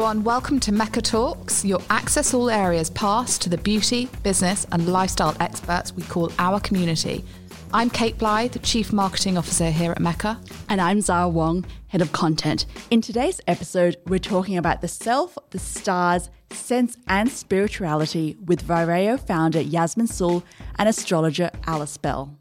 everyone. Welcome to Mecca Talks, your access all areas pass to the beauty, business, and lifestyle experts we call our community. I'm Kate Blythe, the Chief Marketing Officer here at Mecca. And I'm Zara Wong, Head of Content. In today's episode, we're talking about the self, the stars, sense, and spirituality with Vyrao founder Yasmin Sewell and astrologer Alice Bell.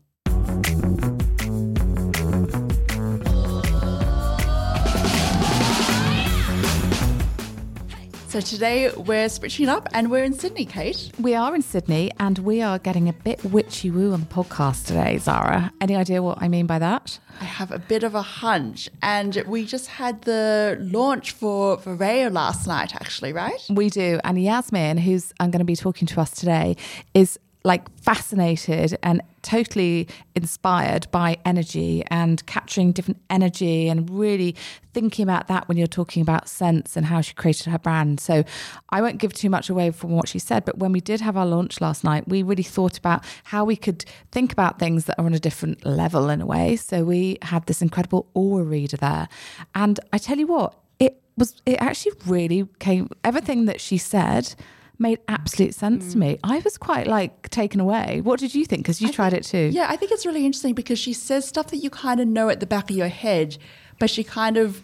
So today we're switching up and we're in Sydney, Kate. We are in Sydney and we are getting a bit witchy woo on the podcast today, Zara. Any idea what I mean by that? I have a bit of a hunch. And we just had the launch for Vyrao last night, actually, right? We do. And Yasmin, who's I'm going to be talking to us today, is like fascinated and totally inspired by energy and capturing different energy and really thinking about that when you're talking about sense and how she created her brand. So I won't give too much away from what she said, but when we did have our launch last night, we really thought about how we could think about things that are on a different level in a way. So we had this incredible aura reader there. And I tell you what, it was it actually really came everything that she said made absolute sense mm. to me. I was quite like taken away. What did you think? Because you I tried think, it too. Yeah, I think it's really interesting because she says stuff that you kind of know at the back of your head, but she kind of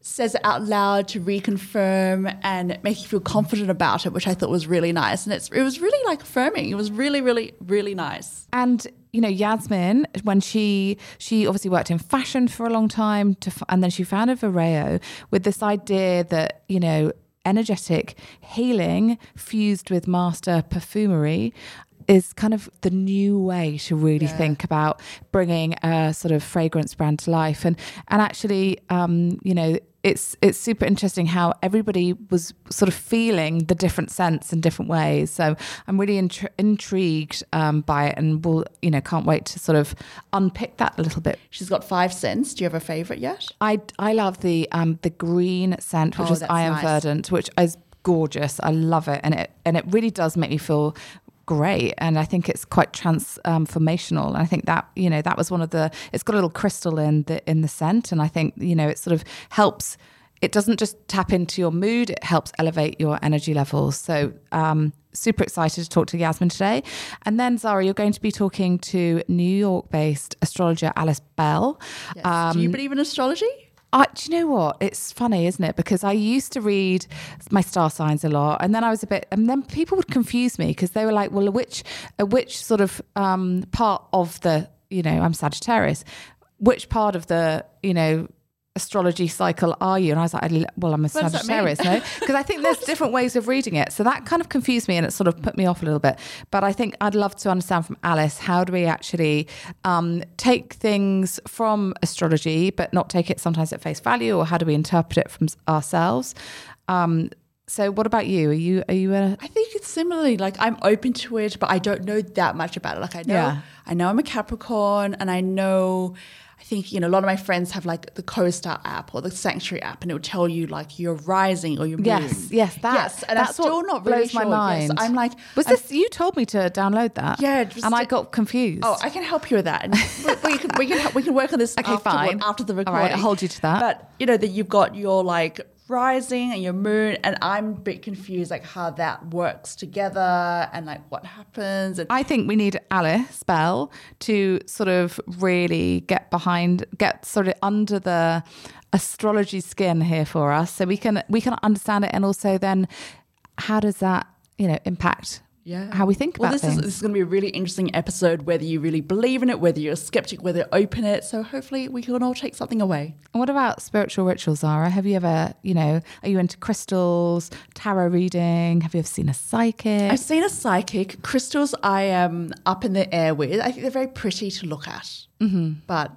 says it out loud to reconfirm and make you feel confident about it, which I thought was really nice. And it's it was really like affirming. It was really, really, really nice. And you know, Yasmin, when she she obviously worked in fashion for a long time, to, and then she founded Vyrao with this idea that you know energetic healing fused with master perfumery is kind of the new way to really yeah. think about bringing a sort of fragrance brand to life and and actually um, you know it's it's super interesting how everybody was sort of feeling the different scents in different ways. So I'm really intri- intrigued um, by it, and we'll you know can't wait to sort of unpick that a little bit. She's got five scents. Do you have a favorite yet? I I love the um, the green scent, which oh, is I Am nice. Verdant, which is gorgeous. I love it, and it and it really does make me feel great and i think it's quite transformational and i think that you know that was one of the it's got a little crystal in the in the scent and i think you know it sort of helps it doesn't just tap into your mood it helps elevate your energy levels so um super excited to talk to Yasmin today. And then, Zara, you're going to be talking to New York based astrologer Alice Bell. Yes. Um, Do you believe in astrology? I, do you know what? It's funny, isn't it? Because I used to read my star signs a lot, and then I was a bit, and then people would confuse me because they were like, "Well, which, which sort of um, part of the, you know, I'm Sagittarius, which part of the, you know, astrology cycle are you? And I was like, well, I'm a Sagittarius, no? Because I think there's different ways of reading it. So that kind of confused me and it sort of put me off a little bit. But I think I'd love to understand from Alice how do we actually um, take things from astrology, but not take it sometimes at face value, or how do we interpret it from ourselves? Um, so what about you? Are you are you a I think it's similarly like I'm open to it, but I don't know that much about it. Like I know yeah. I know I'm a Capricorn and I know I think, you know, a lot of my friends have like the CoStar app or the Sanctuary app and it will tell you like you're rising or you're Yes, yes, that, yes. And that's I'm still not really blows sure. my mind. Yes, I'm like, was I'm, this, you told me to download that. Yeah. and I got confused. Oh, I can help you with that. we, we, can, we, can, we can work on this okay, after, fine. after the recording. All right, I'll hold you to that. But, you know, that you've got your like rising and your moon and i'm a bit confused like how that works together and like what happens and i think we need alice bell to sort of really get behind get sort of under the astrology skin here for us so we can we can understand it and also then how does that you know impact yeah. how we think well, about this things. Is, this is going to be a really interesting episode, whether you really believe in it, whether you're a skeptic, whether you open it. So hopefully we can all take something away. And what about spiritual rituals, Zara? Have you ever, you know, are you into crystals, tarot reading? Have you ever seen a psychic? I've seen a psychic. Crystals I am up in the air with. I think they're very pretty to look at. Mm-hmm. But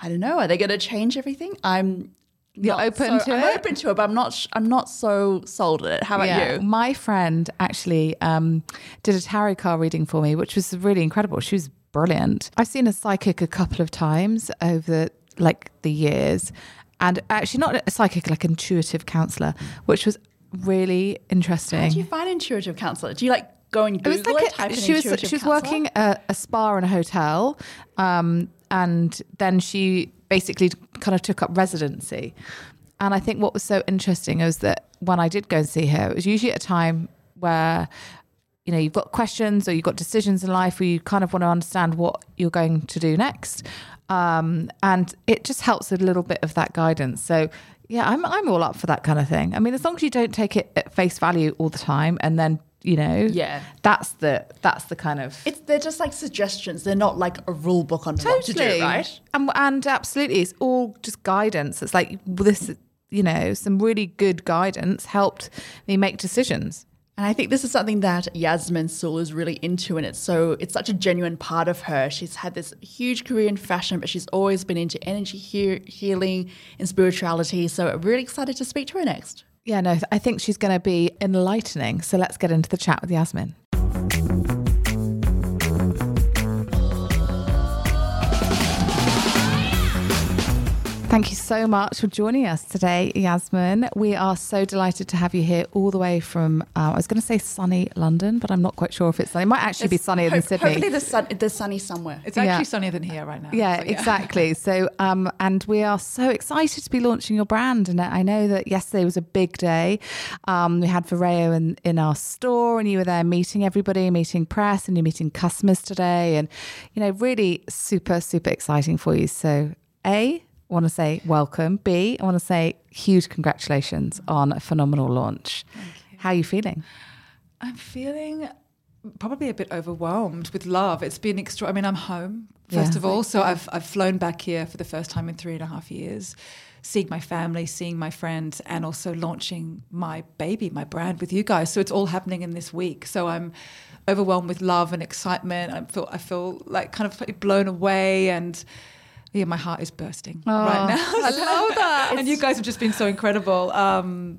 I don't know. Are they going to change everything? I'm you're open so, to I'm it. I'm open to it, but I'm not. I'm not so sold at it. How about yeah. you? My friend actually um, did a tarot card reading for me, which was really incredible. She was brilliant. I've seen a psychic a couple of times over the, like the years, and actually not a psychic, like intuitive counselor, which was really interesting. How do you find intuitive counselor? Do you like go and Google it? Was like it, she was she was working a, a spa in a hotel, um, and then she basically kind of took up residency. And I think what was so interesting was that when I did go and see her, it was usually at a time where you know you've got questions or you've got decisions in life where you kind of want to understand what you're going to do next. Um, and it just helps with a little bit of that guidance. So yeah I'm, I'm all up for that kind of thing. I mean as long as you don't take it at face value all the time and then you know Yeah. that's the that's the kind of It's they're just like suggestions. They're not like a rule book on what to do, right? And, and absolutely, it's all just guidance. It's like this, you know, some really good guidance helped me make decisions. And I think this is something that Yasmin Sewell is really into, and it's so it's such a genuine part of her. She's had this huge career in fashion, but she's always been into energy he- healing and spirituality. So I'm really excited to speak to her next. Yeah, no, I think she's going to be enlightening. So let's get into the chat with Yasmin. Thank you so much for joining us today, Yasmin. We are so delighted to have you here all the way from, uh, I was going to say sunny London, but I'm not quite sure if it's sunny. It might actually be sunnier than Sydney. Hopefully, there's, sun, there's sunny somewhere. It's actually Yeah. sunnier than here right now. Yeah, so exactly. So, um, and we are so excited to be launching your brand. And I know that yesterday was a big day. Um, we had Vyrao in, in our store, and you were there meeting everybody, meeting press, and you're meeting customers today. And, you know, really super, super exciting for you. So, A, I want to say welcome. B, I want to say huge congratulations on a phenomenal launch. How are you feeling? I'm feeling probably a bit overwhelmed with love. It's been extra. I mean, I'm home first Yeah. of all, so I've I've flown back here for the first time in three and a half years, seeing my family, seeing my friends, and also launching my baby, my brand with you guys. So it's all happening in this week. So I'm overwhelmed with love and excitement. I feel I feel like kind of blown away and. Yeah, my heart is bursting right now. I love that. and you guys have just been so incredible. Um,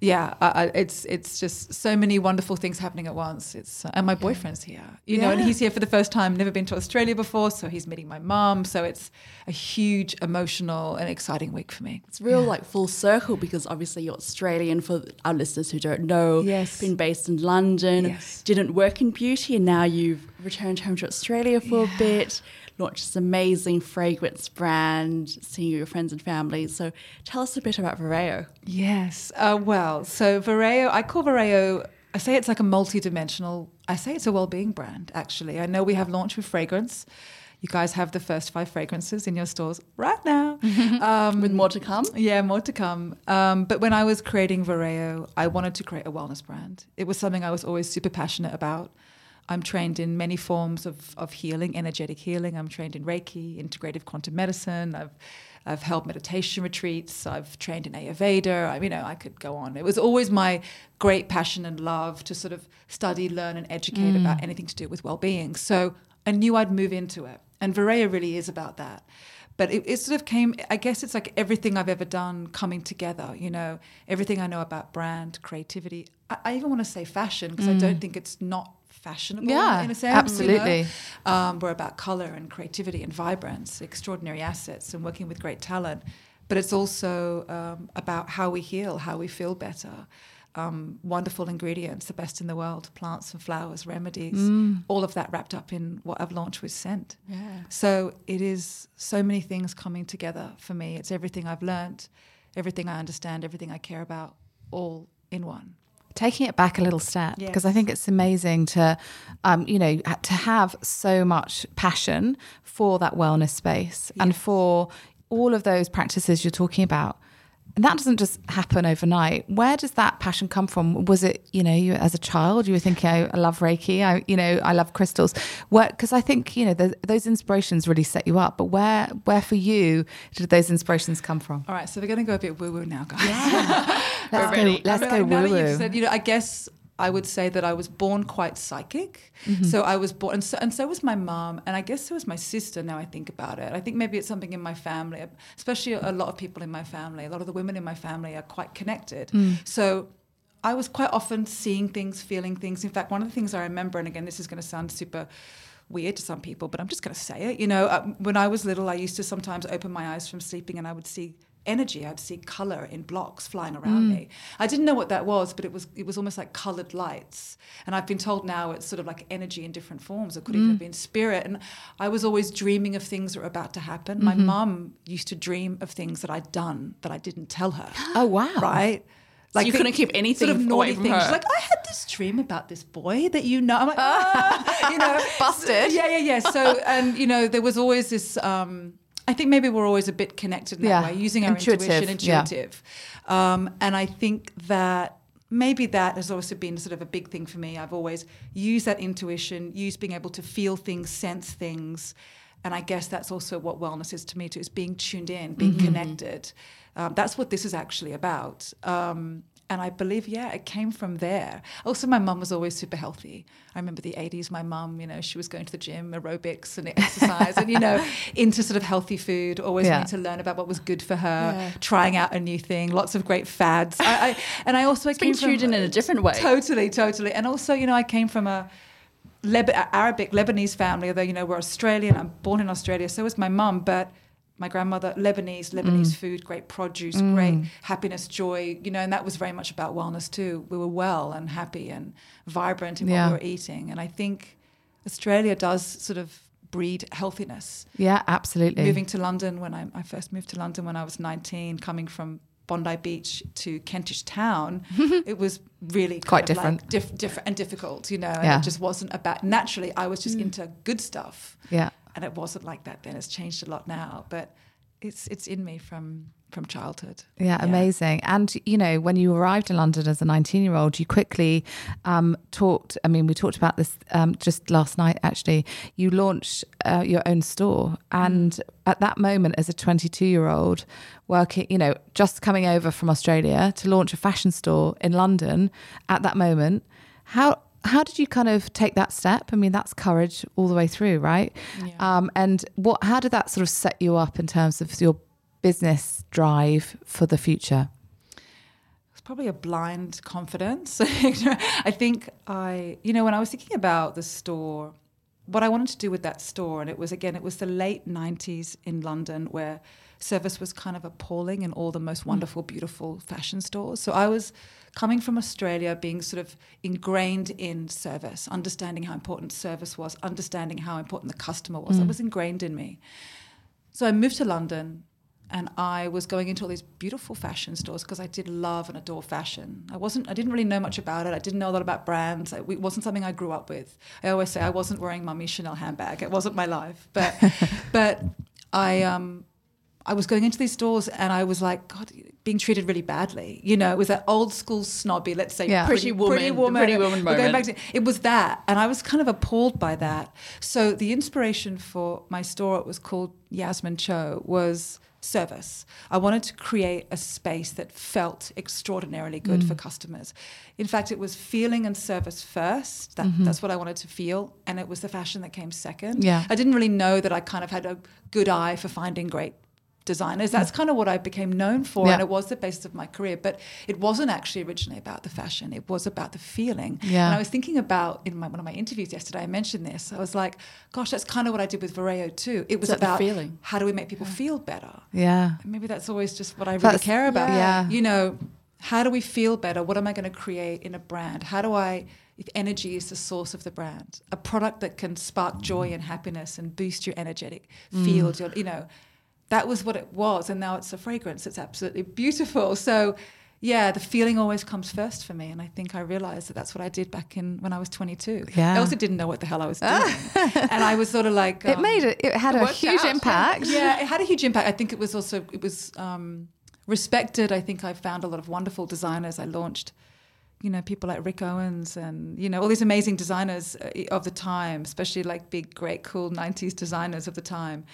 yeah, I, I, it's it's just so many wonderful things happening at once. It's uh, and my boyfriend's here, you know, and he's here for the first time. Never been to Australia before, so he's meeting my mum. So it's a huge emotional and exciting week for me. It's real like full circle because obviously you're Australian for our listeners who don't know. Yes. Been based in London, Yes. didn't work in beauty, and now you've returned home to Australia for a bit, launched this amazing fragrance brand, seeing your friends and family. So tell us a bit about Vyrao. Yes. Uh, well, so Vyrao, I call Vyrao, I say it's like a multi-dimensional, I say it's a well-being brand, actually. I know we have launched with fragrance. You guys have the first five fragrances in your stores right now. Um, With more to come. Yeah, more to come. Um, but when I was creating Vyrao, I wanted to create a wellness brand. It was something I was always super passionate about. I'm trained in many forms of, of healing, energetic healing. I'm trained in Reiki, integrative quantum medicine. I've I've held meditation retreats. I've trained in Ayurveda. I, you know, I could go on. It was always my great passion and love to sort of study, learn, and educate mm. about anything to do with well-being. So I knew I'd move into it, and Vyrao really is about that but it, it sort of came i guess it's like everything i've ever done coming together you know everything i know about brand creativity i, I even want to say fashion because i don't mm. think it's not fashionable Yeah, in a sense you know? absolutely. um, we're about color and creativity and vibrance extraordinary assets and working with great talent but it's also um, about how we heal how we feel better um, wonderful ingredients, the best in the world, plants and flowers, remedies, all of that wrapped up in what I've launched with Scent. Yeah. So it is so many things coming together for me. It's everything I've learned, everything I understand, everything I care about, all in one. Taking it back a little step Yes. because I think it's amazing to, um, you know, to have so much passion for that wellness space and for all of those practices you're talking about. And that doesn't just happen overnight. Where does that passion come from? Was it, you know, you as a child, you were thinking, I, I love Reiki, I, you know, I love crystals. Because I think, you know, the, those inspirations really set you up. But where, where for you did those inspirations come from? All right, so we're going to go a bit woo woo now, guys. Let's go, let's I go mean, now that woo woo. you know, I guess I would say that I was born quite psychic. So I was born, and so, and so was my mom, and I guess so was my sister. Now I think about it, I think maybe it's something in my family, especially a lot of people in my family. A lot of the women in my family are quite connected. So. I was quite often seeing things, feeling things. In fact, one of the things I remember, and again, this is going to sound super weird to some people, but I'm just going to say it. You know, uh, when I was little, I used to sometimes open my eyes from sleeping and I would see energy. I'd see color in blocks flying around me. I didn't know what that was, but it was it was almost like colored lights. And I've been told now it's sort of like energy in different forms. It could even have been spirit. And I was always dreaming of things that were about to happen. My mum used to dream of things that I'd done that I didn't tell her. Oh, wow. Right? Like you couldn't keep anything sort of naughty away from things. her. She's like, I had this dream about this boy that you know. I'm like, ah, you know, Busted. Yeah, yeah, yeah. So, and you know, there was always this. Um, I think maybe we're always a bit connected in that Yeah. way, using our Intuitive, intuition, yeah. intuitive. Um, and I think that maybe that has also been sort of a big thing for me. I've always used that intuition, used being able to feel things, sense things. And I guess that's also what wellness is to me too, is being tuned in, being Mm-hmm. connected. Um, that's what this is actually about. Um, and I believe, yeah, it came from there. Also, my mum was always super healthy. I remember the 80s, my mum, you know, she was going to the gym, aerobics and exercise and, you know, into sort of healthy food, always Yeah. wanting to learn about what was good for her, Yeah. trying out a new thing, lots of great fads. I, I, and I also being came from, in a different way. Totally, totally. And also, you know, I came from a Leb- Arabic Lebanese family, although, you know, we're Australian. I'm born in Australia. So was my mum. But my grandmother, Lebanese, Lebanese mm. food, great produce, great mm. happiness, joy, you know, and that was very much about wellness too. We were well and happy and vibrant in Yeah. what we were eating. And I think Australia does sort of breed healthiness Yeah, absolutely. moving to London when I, I first moved to London when I was 19, coming from Bondi Beach to Kentish Town, it was really Quite of like different. diff- different and difficult, you know. And Yeah. it just wasn't about. Naturally, I was just mm. into good stuff, yeah. And it wasn't like that then. It's changed a lot now, but it's it's in me from from childhood. Yeah, amazing. And you know, when you arrived in London as a 19 year old, you quickly um, talked. I mean, we talked about this um, just last night, actually. You launched uh, your own store. And at that moment, as a 22 year old, working, you know, just coming over from Australia to launch a fashion store in London at that moment, how, how did you kind of take that step? I mean, that's courage all the way through, right? Um, and what? How did that sort of set you up in terms of your business drive for the future? It's probably a blind confidence. I think I, you know, when I was thinking about the store, what I wanted to do with that store, and it was again, it was the late 90s in London where service was kind of appalling in all the most wonderful, beautiful fashion stores. So I was coming from Australia, being sort of ingrained in service, understanding how important service was, understanding how important the customer was. That was ingrained in me. So I moved to London and I was going into all these beautiful fashion stores because I did love and adore fashion. I wasn't, I didn't really know much about it. I didn't know a lot about brands. It wasn't something I grew up with. I always say I wasn't wearing mummy's Chanel handbag. It wasn't my life. But, but I, um, I was going into these stores and I was like, God, being treated really badly. You know, it was that old school snobby, let's say, Yeah. Pretty woman, pretty woman, pretty woman We're going moment. back to- it was that, and I was kind of appalled by that. So the inspiration for my store, it was called Yasmin Cho, was service. I wanted to create a space that felt extraordinarily good Mm. for customers. In fact, it was feeling and service first. That, Mm-hmm. That's what I wanted to feel, and it was the fashion that came second. Yeah. I didn't really know that I kind of had a good eye for finding great designers. That's kind of what I became known for, Yeah. and it was the basis of my career. But it wasn't actually originally about the fashion; it was about the feeling. Yeah. And I was thinking about in my, one of my interviews yesterday. I mentioned this. I was like, "Gosh, that's kind of what I did with Vyrao too. It was Is that the about feeling? how do we make people feel better. Yeah. Maybe that's always just what I really That's- care about. yeah. You know, how do we feel better? What am I going to create in a brand? How do I, if energy is the source of the brand, a product that can spark joy and happiness and boost your energetic Mm. field, your, you know, that was what it was. And now it's a fragrance. It's absolutely beautiful. So, yeah, the feeling always comes first for me. And I think I realized that that's what I did back in when I was 22. Yeah. I also didn't know what the hell I was doing. and I was sort of like, It um, made it, it had it a huge out. impact. yeah, it had a huge impact. I think it was also it was um, respected. I think I found a lot of wonderful designers. I launched, you know, people like Rick Owens and you know all these amazing designers uh, of the time, especially like big, great, cool '90s designers of the time.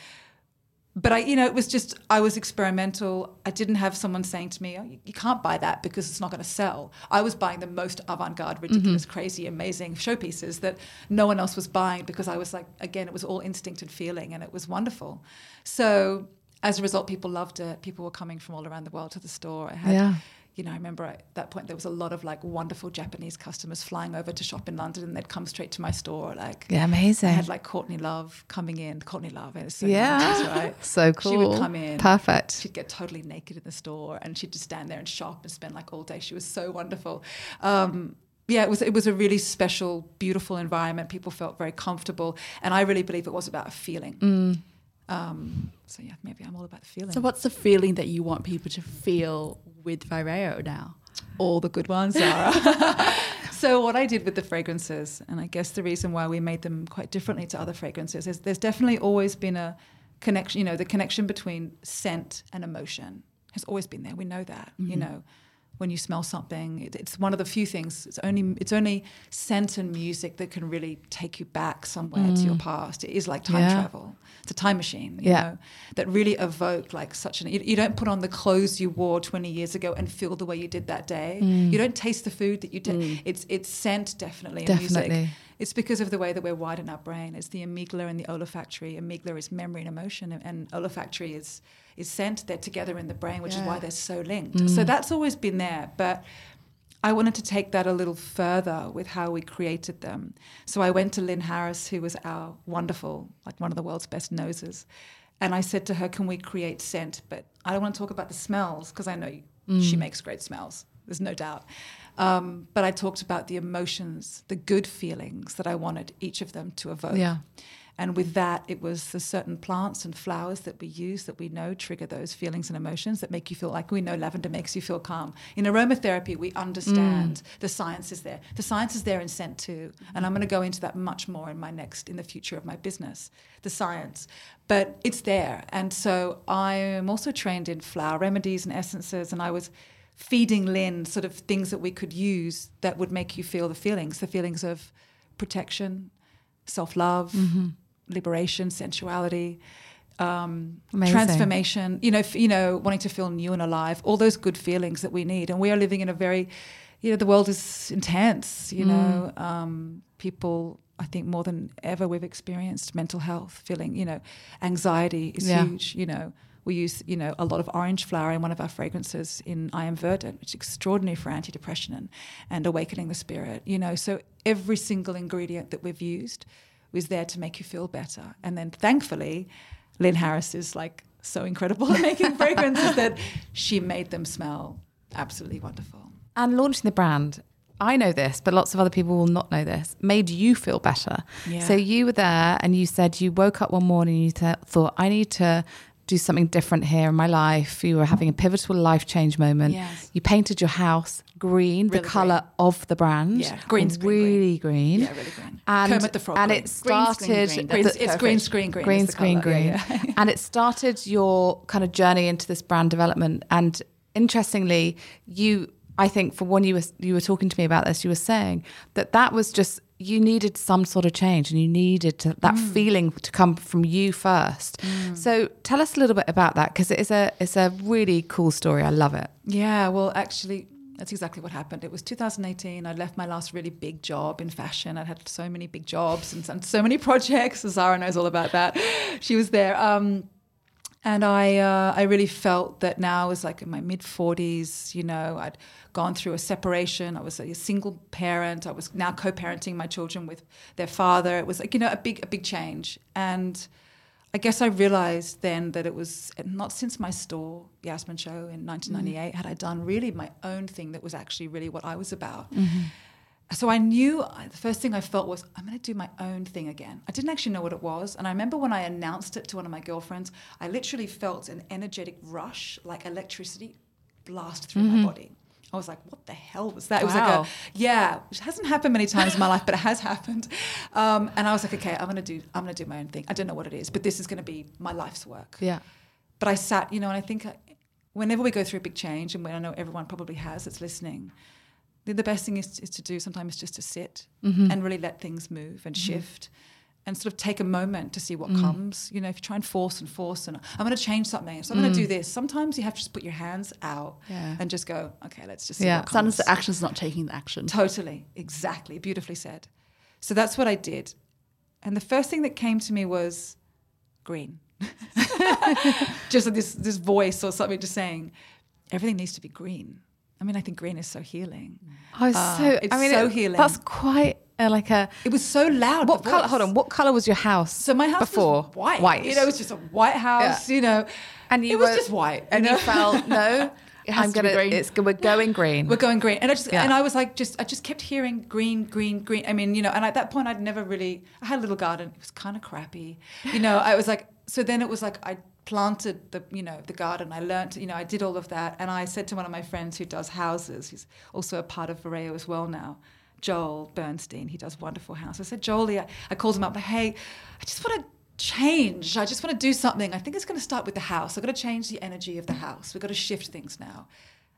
But I, you know, it was just I was experimental. I didn't have someone saying to me, oh, you, "You can't buy that because it's not going to sell." I was buying the most avant-garde, mm-hmm. ridiculous, crazy, amazing showpieces that no one else was buying because I was like, again, it was all instinct and feeling, and it was wonderful. So as a result, people loved it. People were coming from all around the world to the store. I had, Yeah. You know, I remember at that point there was a lot of like wonderful Japanese customers flying over to shop in London, and they'd come straight to my store. Like, Yeah, amazing. I had like Courtney Love coming in. Courtney Love, it's so Yeah. 90s, right? So cool. She would come in. Perfect. She'd get totally naked in the store, and she'd just stand there and shop and spend like all day. She was so wonderful. Um, yeah, it was it was a really special, beautiful environment. People felt very comfortable, and I really believe it was about a feeling. Mm. Um, so yeah, maybe I'm all about the feeling. So, what's the feeling that you want people to feel with Vyrao now? All the good ones, Zara. so what I did with the fragrances, and I guess the reason why we made them quite differently to other fragrances is there's definitely always been a connection. You know, the connection between scent and emotion has always been there. We know that. Mm-hmm. You know, when you smell something, it's one of the few things. It's only it's only scent and music that can really take you back somewhere to your past. It is like time Mm. Yeah. travel. It's a time machine. You Yeah. know, that really evoke like such an. You, you don't put on the clothes you wore 20 years ago and feel the way you did that day. Mm. You don't taste the food that you did. It's it's scent definitely. and Definitely. It's because of the way that we're wired in our brain. It's the amygdala and the olfactory. Amygdala is memory and emotion, and, and olfactory is is scent. They're together in the brain, which is why they're so linked. Mm. So that's always been there, but. I wanted to take that a little further with how we created them. So I went to Lyn Harris, who was our wonderful, like one of the world's best noses. And I said to her, Can we create scent? But I don't want to talk about the smells because I know mm. she makes great smells. There's no doubt. Um, but I talked about the emotions, the good feelings that I wanted each of them to evoke. Yeah. And with that, it was the certain plants and flowers that we use that we know trigger those feelings and emotions that make you feel like we know lavender makes you feel calm. In aromatherapy, we understand the science is there. The science is there in scent too. And I'm going to go into that much more in my next, in the future of my business, the science. But it's there. And so I am also trained in flower remedies and essences. And I was feeding Lyn sort of things that we could use that would make you feel the feelings, the feelings of protection, self love, Mm-hmm. liberation, sensuality, um, transformation. You know, f- you know, wanting to feel new and alive. All those good feelings that we need, and we are living in a very, you know, the world is intense. You know, Mm. um, people. I think more than ever we've experienced mental health, feeling, you know, anxiety is Yeah. huge. You know, we use, you know, a lot of orange flower in one of our fragrances in I Am Verdant, which is extraordinary for antidepressant and, and awakening the spirit. You know, so every single ingredient that we've used was there to make you feel better. And then thankfully, Lyn Harris is like so incredible at making fragrances that she made them smell absolutely wonderful. And launching the brand, I know this, but lots of other people will not know this, made you feel better. Yeah. So you were there and you said you woke up one morning and you th- thought, I need to do something different here in my life. You were having a pivotal life change moment. Yes. You painted your house green, the Really colour of the brand. Yeah, green's green, really green. Yeah, really green. And, Kermit the Frog and green. it started. green. Green- the- it's green screen green. green screen green Yeah, yeah. and it started your kind of journey into this brand development and interestingly you i think for when you were you were talking to me about this you were saying that that was just you needed some sort of change and you needed to, that Mm. feeling to come from you first so tell us a little bit about that because it is a it's a really cool story i love it Yeah, well, actually, that's exactly what happened. It was 2018. I left my last really big job in fashion. I'd had so many big jobs and, and so many projects. Zara knows all about that. She was there. Um, and I, uh, I really felt that now I was like in my mid 40s. You know, I'd gone through a separation. I was a single parent. I was now co-parenting my children with their father. It was like you know a big, a big change. And I guess I realized then that it was not since my store, Yasmin Cho in 1998, had I done really my own thing that was actually really what I was about. So I knew uh, the first thing I felt was I'm going to do my own thing again. I didn't actually know what it was, and I remember when I announced it to one of my girlfriends, I literally felt an energetic rush, like electricity, blast through my mm-hmm. body. I was like, "What the hell was that?" It was Wow. like a yeah, which hasn't happened many times in my life, but it has happened. Um, and I was like, "Okay, I'm going to do I'm going to do my own thing. I don't know what it is, but this is going to be my life's work." yeah But I sat, you know, and I think I, whenever we go through a big change, and when I know everyone probably has that's listening, the, the best thing is, is to do sometimes just to sit mm-hmm. and really let things move and mm-hmm. shift and sort of take a moment to see what mm. comes. You know, if you try and force and force and I'm going to change something, so I'm going to do mm. this. Sometimes you have to just put your hands out Yeah. and just go, okay, let's just see Yeah. what comes. Sometimes the action's not taking the action. Totally, exactly, beautifully said. So that's what I did. And the first thing that came to me was green. just like this this voice or something just saying, everything needs to be green. I mean, I think green is so healing. oh so Uh, it's i mean so it- healing. that's quite uh, like a It was so loud. what color hold on what color was your house So my house before was white. white You know, it was just a white house. You know, and you it was just white. and you you felt no It has i'm gonna green. it's we're going green We're going green, and I just Yeah. and I was like, just I just kept hearing green, green, green. I mean, you know, and at that point, I'd never really. I had a little garden. It was kind of crappy, you know. I was like, so then it was like I planted the you know the garden. I learned you know I did all of that, and I said to one of my friends who does houses, he's also a part of Vyrao as well now. Joel Bernstein, he does wonderful houses. I said, Joel, I, I called him up, hey, I just want to change. I just want to do something. I think it's going to start with the house. I've got to change the energy of the house. We've got to shift things now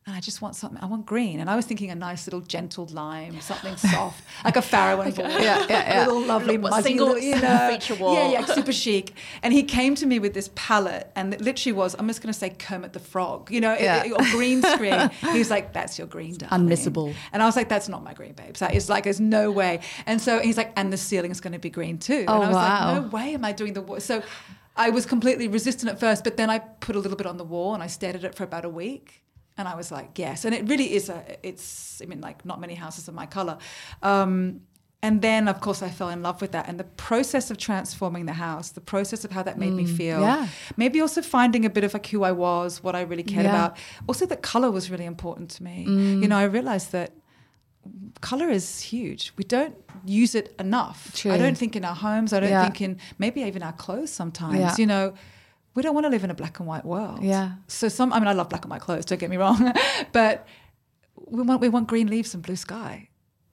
and I just want something. I want green, and I was thinking a nice little gentle lime, something soft, like a Farrow and yeah, yeah, yeah. a little lovely single- little, you know, feature wall. Yeah, yeah, super chic. And he came to me with this palette, and it literally was. I'm just going to say Kermit the Frog, you know, it- Yeah. it- or green screen. he was like, "That's your green, darling." unmissable. And I was like, "That's not my green, babes. That is like, there's no way." And so he's like, "And the ceiling is going to be green too." Oh, and I was wow. like, "No way am I doing the wa-" so." I was completely resistant at first, but then I put a little bit on the wall and I stared at it for about a week. And I was like, yes. And it really is a, it's, I mean, like not many houses of my color. Um, and then, of course, I fell in love with that. And the process of transforming the house, the process of how that made me feel. Mm, yeah. Maybe also finding a bit of like who I was, what I really cared Yeah. Mm. about. Also, that color was really important to me. You know, I realized that color is huge. We don't use it enough. True. I don't think in our homes. I don't Yeah. think in maybe even our clothes sometimes. Yeah. You know, we don't want to live in a black and white world. Yeah. So some, I mean, I love black and white clothes. Don't get me wrong, but we want we want green leaves and blue sky.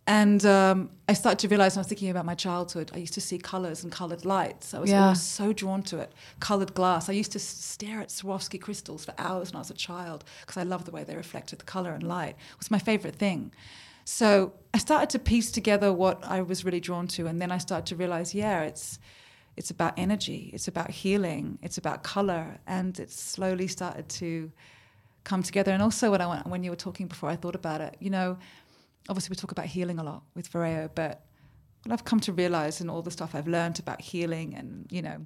And um, I started to realize when I was thinking about my childhood, I used to see colors and colored lights. I was Yeah. always so drawn to it. Colored glass. I used to stare at Swarovski crystals for hours when I was a child because I loved the way they reflected the color and light. It was my favorite thing. So I started to piece together what I was really drawn to, and then I started to realize, yeah, it's it's about energy, it's about healing, it's about color, and it slowly started to come together. And also, when I when you were talking before, I thought about it. You know, obviously we talk about healing a lot with Vyrao, but what I've come to realize and all the stuff I've learned about healing and you know,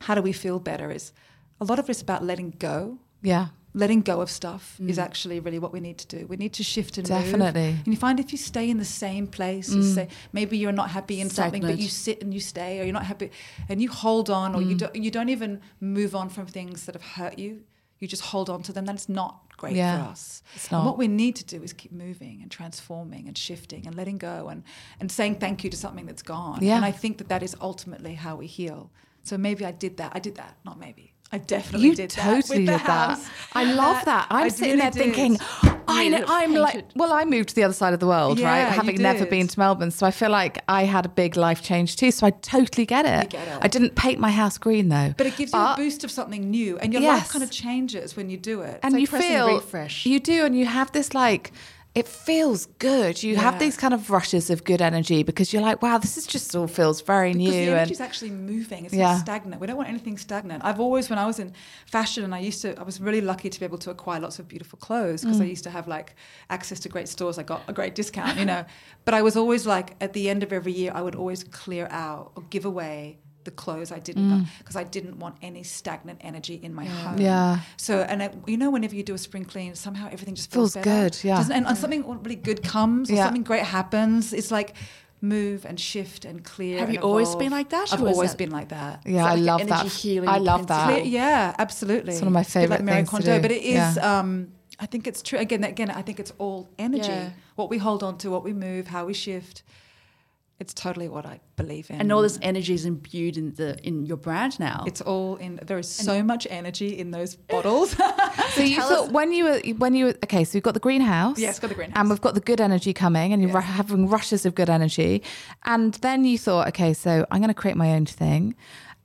how do we feel better is a lot of it's about letting go. Yeah. Letting go of stuff is actually really what we need to do. We need to shift and move. Definitely. And you find if you stay in the same place, you say maybe you're not happy in something, but you sit and you stay, or you're not happy, and you hold on, or you Mm. don't you don't even move on from things that have hurt you. You just hold on to them. That's not great Yeah, for us. it's And not. what we need to do is keep moving and transforming and shifting and letting go and and saying thank you to something that's gone. Yeah. And I think that that is ultimately how we heal. So maybe I did that. I did that. Not maybe. I definitely You did totally that did that. I love that. I'm I sitting really there did. thinking, I know, I'm like, well, I moved to the other side of the world, Yeah, right? Having never been to Melbourne. So I feel like I had a big life change too. So I totally get it. get it. I didn't paint my house green though. But it gives you a boost of something new, and your Yes. life kind of changes when you do it. and like you feel refresh. you do and you have this like it feels good you have these kind of rushes of good energy because you're like wow this is just all feels very because the new energy and is actually moving. It's Yeah. not stagnant. We don't want anything stagnant. I've always, when I was in fashion, and I used to, I was really lucky to be able to acquire lots of beautiful clothes because I Mm. used to have like access to great stores. I got a great discount, you know. But I was always like, at the end of every year, I would always clear out or give away the clothes I didn't because I didn't want any stagnant energy in my home. Mm. Yeah. So and it, you know, whenever you do a spring clean, somehow everything just feels, Feels good, yeah. Doesn't, and, and something really good comes or Yeah. something great happens. It's like move and shift and clear. Have and you always been like that, I've always that- been like that. yeah that i like an love energy that healing i love that principle? Clear- yeah, absolutely. It's one of my It's a bit like favourite Mary things to do. but it is. Yeah. Um, I think it's true. Again, again, I think it's all energy. Yeah. What we hold on to, what we move, how we shift. It's totally what I believe in. And all this energy is imbued in the in your brand now. It's all in. There is so much energy in those bottles. so you thought when you were when you were okay so we've got the greenhouse Yes, got the greenhouse. and we've got the good energy coming and you're Yeah. having rushes of good energy and then you thought okay so i'm going to create my own thing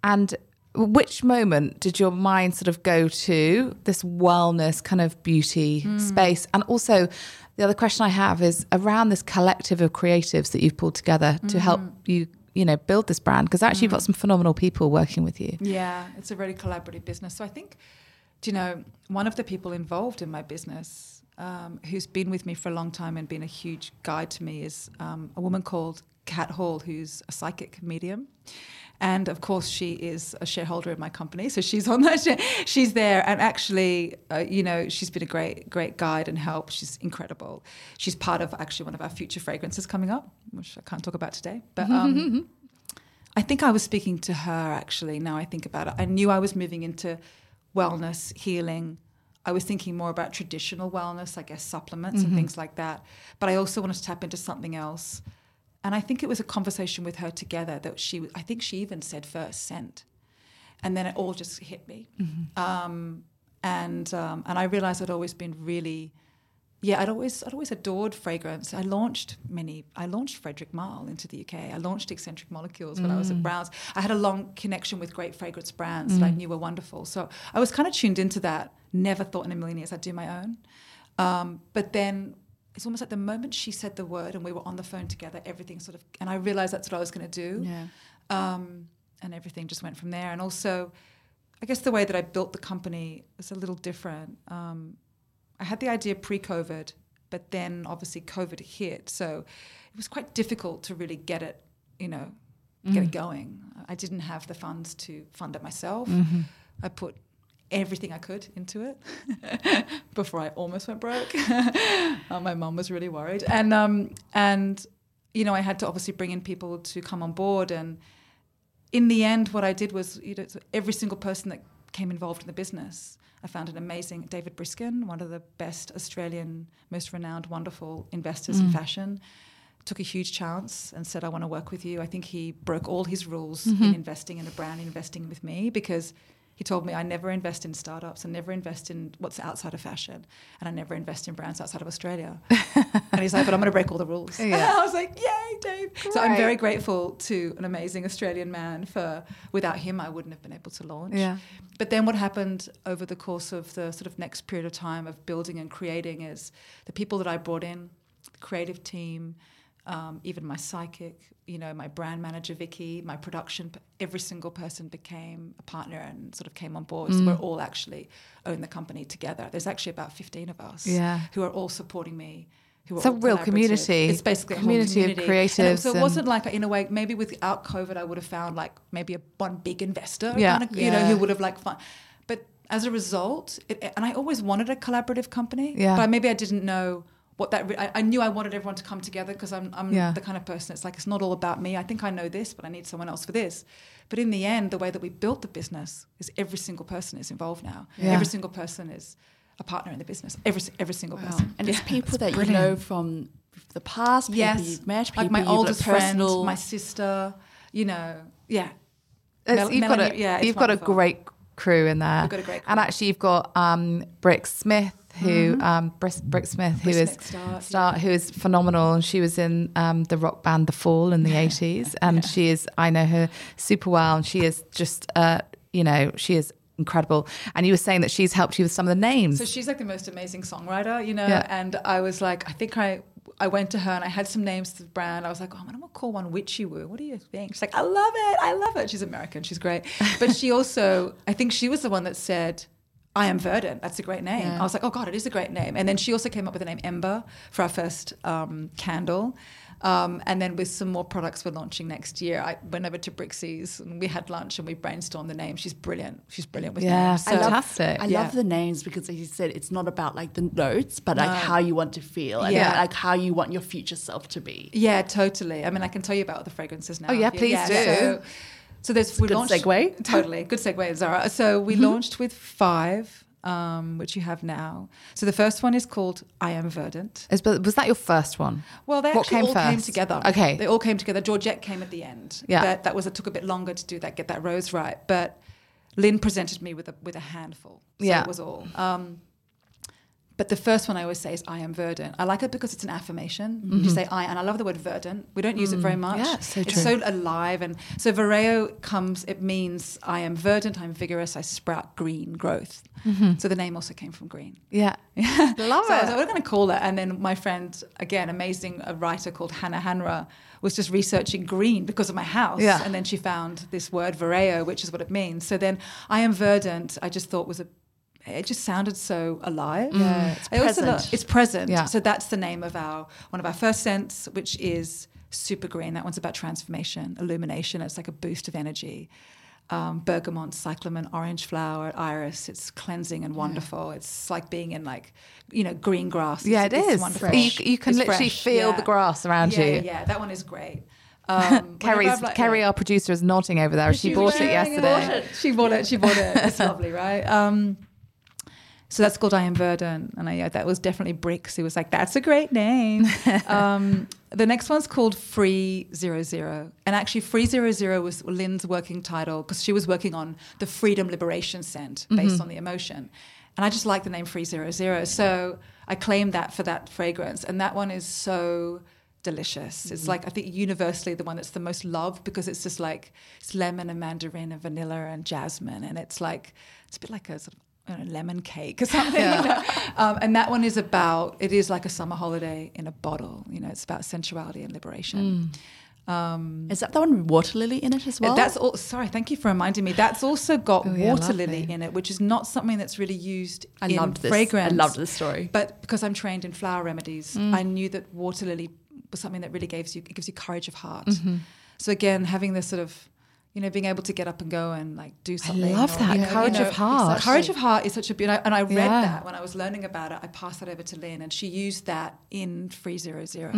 and which moment did your mind sort of go to this wellness kind of beauty Hmm. space and also the other question i have is around this collective of creatives that you've pulled together to help Hmm. you you know build this brand because actually you've got some phenomenal people working with you Yeah, it's a really collaborative business. So I think, do you know, one of the people involved in my business, um, who's been with me for a long time and been a huge guide to me, is um, a woman called Kat Hall, who's a psychic medium. And of course, she is a shareholder in my company, so she's on that. She's there, and actually, uh, you know, she's been a great, great guide and help. She's incredible. She's part of actually one of our future fragrances coming up, which I can't talk about today. But um, I think I was speaking to her actually. Now I think about it, I knew I was moving into wellness, healing. I was thinking more about traditional wellness, I guess supplements and things like that. But I also wanted to tap into something else. And I think it was a conversation with her together that she, I think she even said first scent. and then it all just hit me. Um, and um, and I realized I'd always been really, yeah, I'd always I'd always adored fragrance. I launched many. I launched Frederic Malle into the UK. I launched Escentric Molecules when I was at Browns. I had a long connection with great fragrance brands that I knew were wonderful. So I was kind of tuned into that. Never thought in a million years I'd do my own. Um, but then it's almost like the moment she said the word and we were on the phone together, everything sort of, and I realized that's what I was going to do. Yeah. Um, and everything just went from there. And also, I guess the way that I built the company is a little different. Um, I had the idea pre COVID, but then obviously COVID hit. So it was quite difficult to really get it, you know, get it going. I didn't have the funds to fund it myself. I put everything I could into it before I almost went broke. Uh, my mom was really worried, and um, and you know I had to obviously bring in people to come on board. And in the end, what I did was you know so every single person that came involved in the business. I found an amazing David Briskin, one of the best Australian, most renowned, wonderful investors in fashion. Took a huge chance and said, "I want to work with you." I think he broke all his rules in investing in a brand, investing with me because he told me I never invest in startups, I never invest in what's outside of fashion, and I never invest in brands outside of Australia. and he's like, but I'm going to break all the rules. Yeah. I was like, yay, Dave. So I'm very grateful to an amazing Australian man for, without him, I wouldn't have been able to launch. Yeah. But then what happened over the course of the sort of next period of time of building and creating is the people that I brought in, the creative team, um, even my psychic, you know, my brand manager Vicky, my production, every single person became a partner and sort of came on board. Mm. So we're all actually own the company together. There's actually about 15 of us Yeah. who are all supporting me. Who are It's a real community. It's basically a Community of community. And it- creatives so it wasn't like in a way maybe without COVID I would have found like maybe a one big investor, Yeah. kind of, you know, who would have like fun. But as a result, it, and I always wanted a collaborative company, Yeah. but maybe I didn't know what that. Re- I, I knew I wanted everyone to come together because I'm, I'm Yeah. the kind of person. It's like it's not all about me. I think I know this, but I need someone else for this. But in the end, the way that we built the business is every single person is involved now. Yeah. Every single person is a partner in the business. Every every single person. And it's Yeah. people that brilliant. you know from the past, people yes, you've met, people like my oldest friend, personal. my sister. You know, yeah. Mel- you've got a yeah, you've got a great crew in there. We've got a great And actually, you've got um, Brick Smith, who um, Brick, Brix Smith, who Mm-hmm. Is Smith Start, who is phenomenal, and she was in um, the rock band The Fall in the eighties, and she is I know her super well, and she is just uh, you know she is incredible. And you were saying that she's helped you with some of the names. So she's like the most amazing songwriter, you know. Yeah. And I was like, I think I I went to her and I had some names to the brand. I was like, oh, I'm gonna call one Witchy Woo. What do you think? She's like, I love it. I love it. She's American. She's great. But she also, I think she was the one that said. I am Verdant. That's a great name. Yeah. I was like, oh God, it is a great name. And then she also came up with the name Ember for our first um, candle. Um, and then with some more products we're launching next year, I went over to Brixie's and we had lunch and we brainstormed the name. She's brilliant. She's brilliant with Yeah, names. I love- Fantastic. I Yeah. love the names because, as you said, it's not about like the notes, but like No. how you want to feel and Yeah. like how you want your future self to be. Yeah, totally. I mean, I can tell you about the fragrances now. Oh, yeah, if you- please do. So, so there's we good launched, segue. Totally, good segue, Zara. So we Mm-hmm. launched with five, um, which you have now. So the first one is called I Am Verdant. Is- was that your first one? Well, they What actually came all came first? together. Okay. they all came together. Georgette came at the end. Yeah. but that was it took a bit longer to do that, get that rose right. But Lyn presented me with a with a handful. So Yeah. it was all. Um, but the first one I always say is I am verdant. I like it because it's an affirmation. You say I, and I love the word verdant. We don't use it very much. Mm-hmm. Yeah, so it's so alive. And so Vyrao comes, it means I am verdant, I'm vigorous, I sprout green growth. So the name also came from green. Yeah, Yeah. Love so I was it. like, we're going to call it. And then my friend, again, amazing a writer called Hannah Hanra, was just researching green because of my house. Yeah. And then she found this word Vyrao, which is what it means. So then I am verdant, I just thought was a, it just sounded so alive. Yeah, it's I also lo- present. it's present. Yeah. So that's the name of our, one of our first scents, which is super green. That one's about transformation, illumination. It's like a boost of energy. Um, bergamot, cyclamen, orange flower, iris. It's cleansing and wonderful. It's like being in like, you know, green grass. yeah, It's- it it's is. wonderful. You, you can It's literally fresh, feel yeah. the grass around yeah, you. Yeah, that one is great. Um, Kerry's, like- Kerry, yeah. our producer, is nodding over there. She, She bought was it wearing yesterday. She bought it. She bought it. It's lovely, right? Um, So that's called I Am Verdant, and I, yeah, that was definitely Brix. He was like, "That's a great name." um, the next one's called Free Zero Zero, and actually, Free Zero Zero was Lyn's working title because she was working on the Freedom Liberation Scent based on the emotion, and I just like the name Free Zero Zero, so I claimed that for that fragrance, and that one is so delicious. It's like I think universally the one that's the most loved because it's just like it's lemon and mandarin and vanilla and jasmine, and it's like it's a bit like a sort of I know, lemon cake or something. you know? um, and that one is about it is like a summer holiday in a bottle. You know, it's about sensuality and liberation. Um, Is that the one with water lily in it as well? that's all. Sorry, thank you for reminding me. That's also got Oh, yeah, water lily in it, which is not something that's really used I in loved this. fragrance. I loved this story. But because I'm trained in flower remedies, Mm. I knew that water lily was something that really gives you it gives you courage of heart. Mm-hmm. So again, having this sort of you know, being able to get up and go and like do something. I love that, you know, courage of heart. Courage of heart is such a beautiful. And I read Yeah. that when I was learning about it. I passed that over to Lyn, and she used that in Free Zero Zero.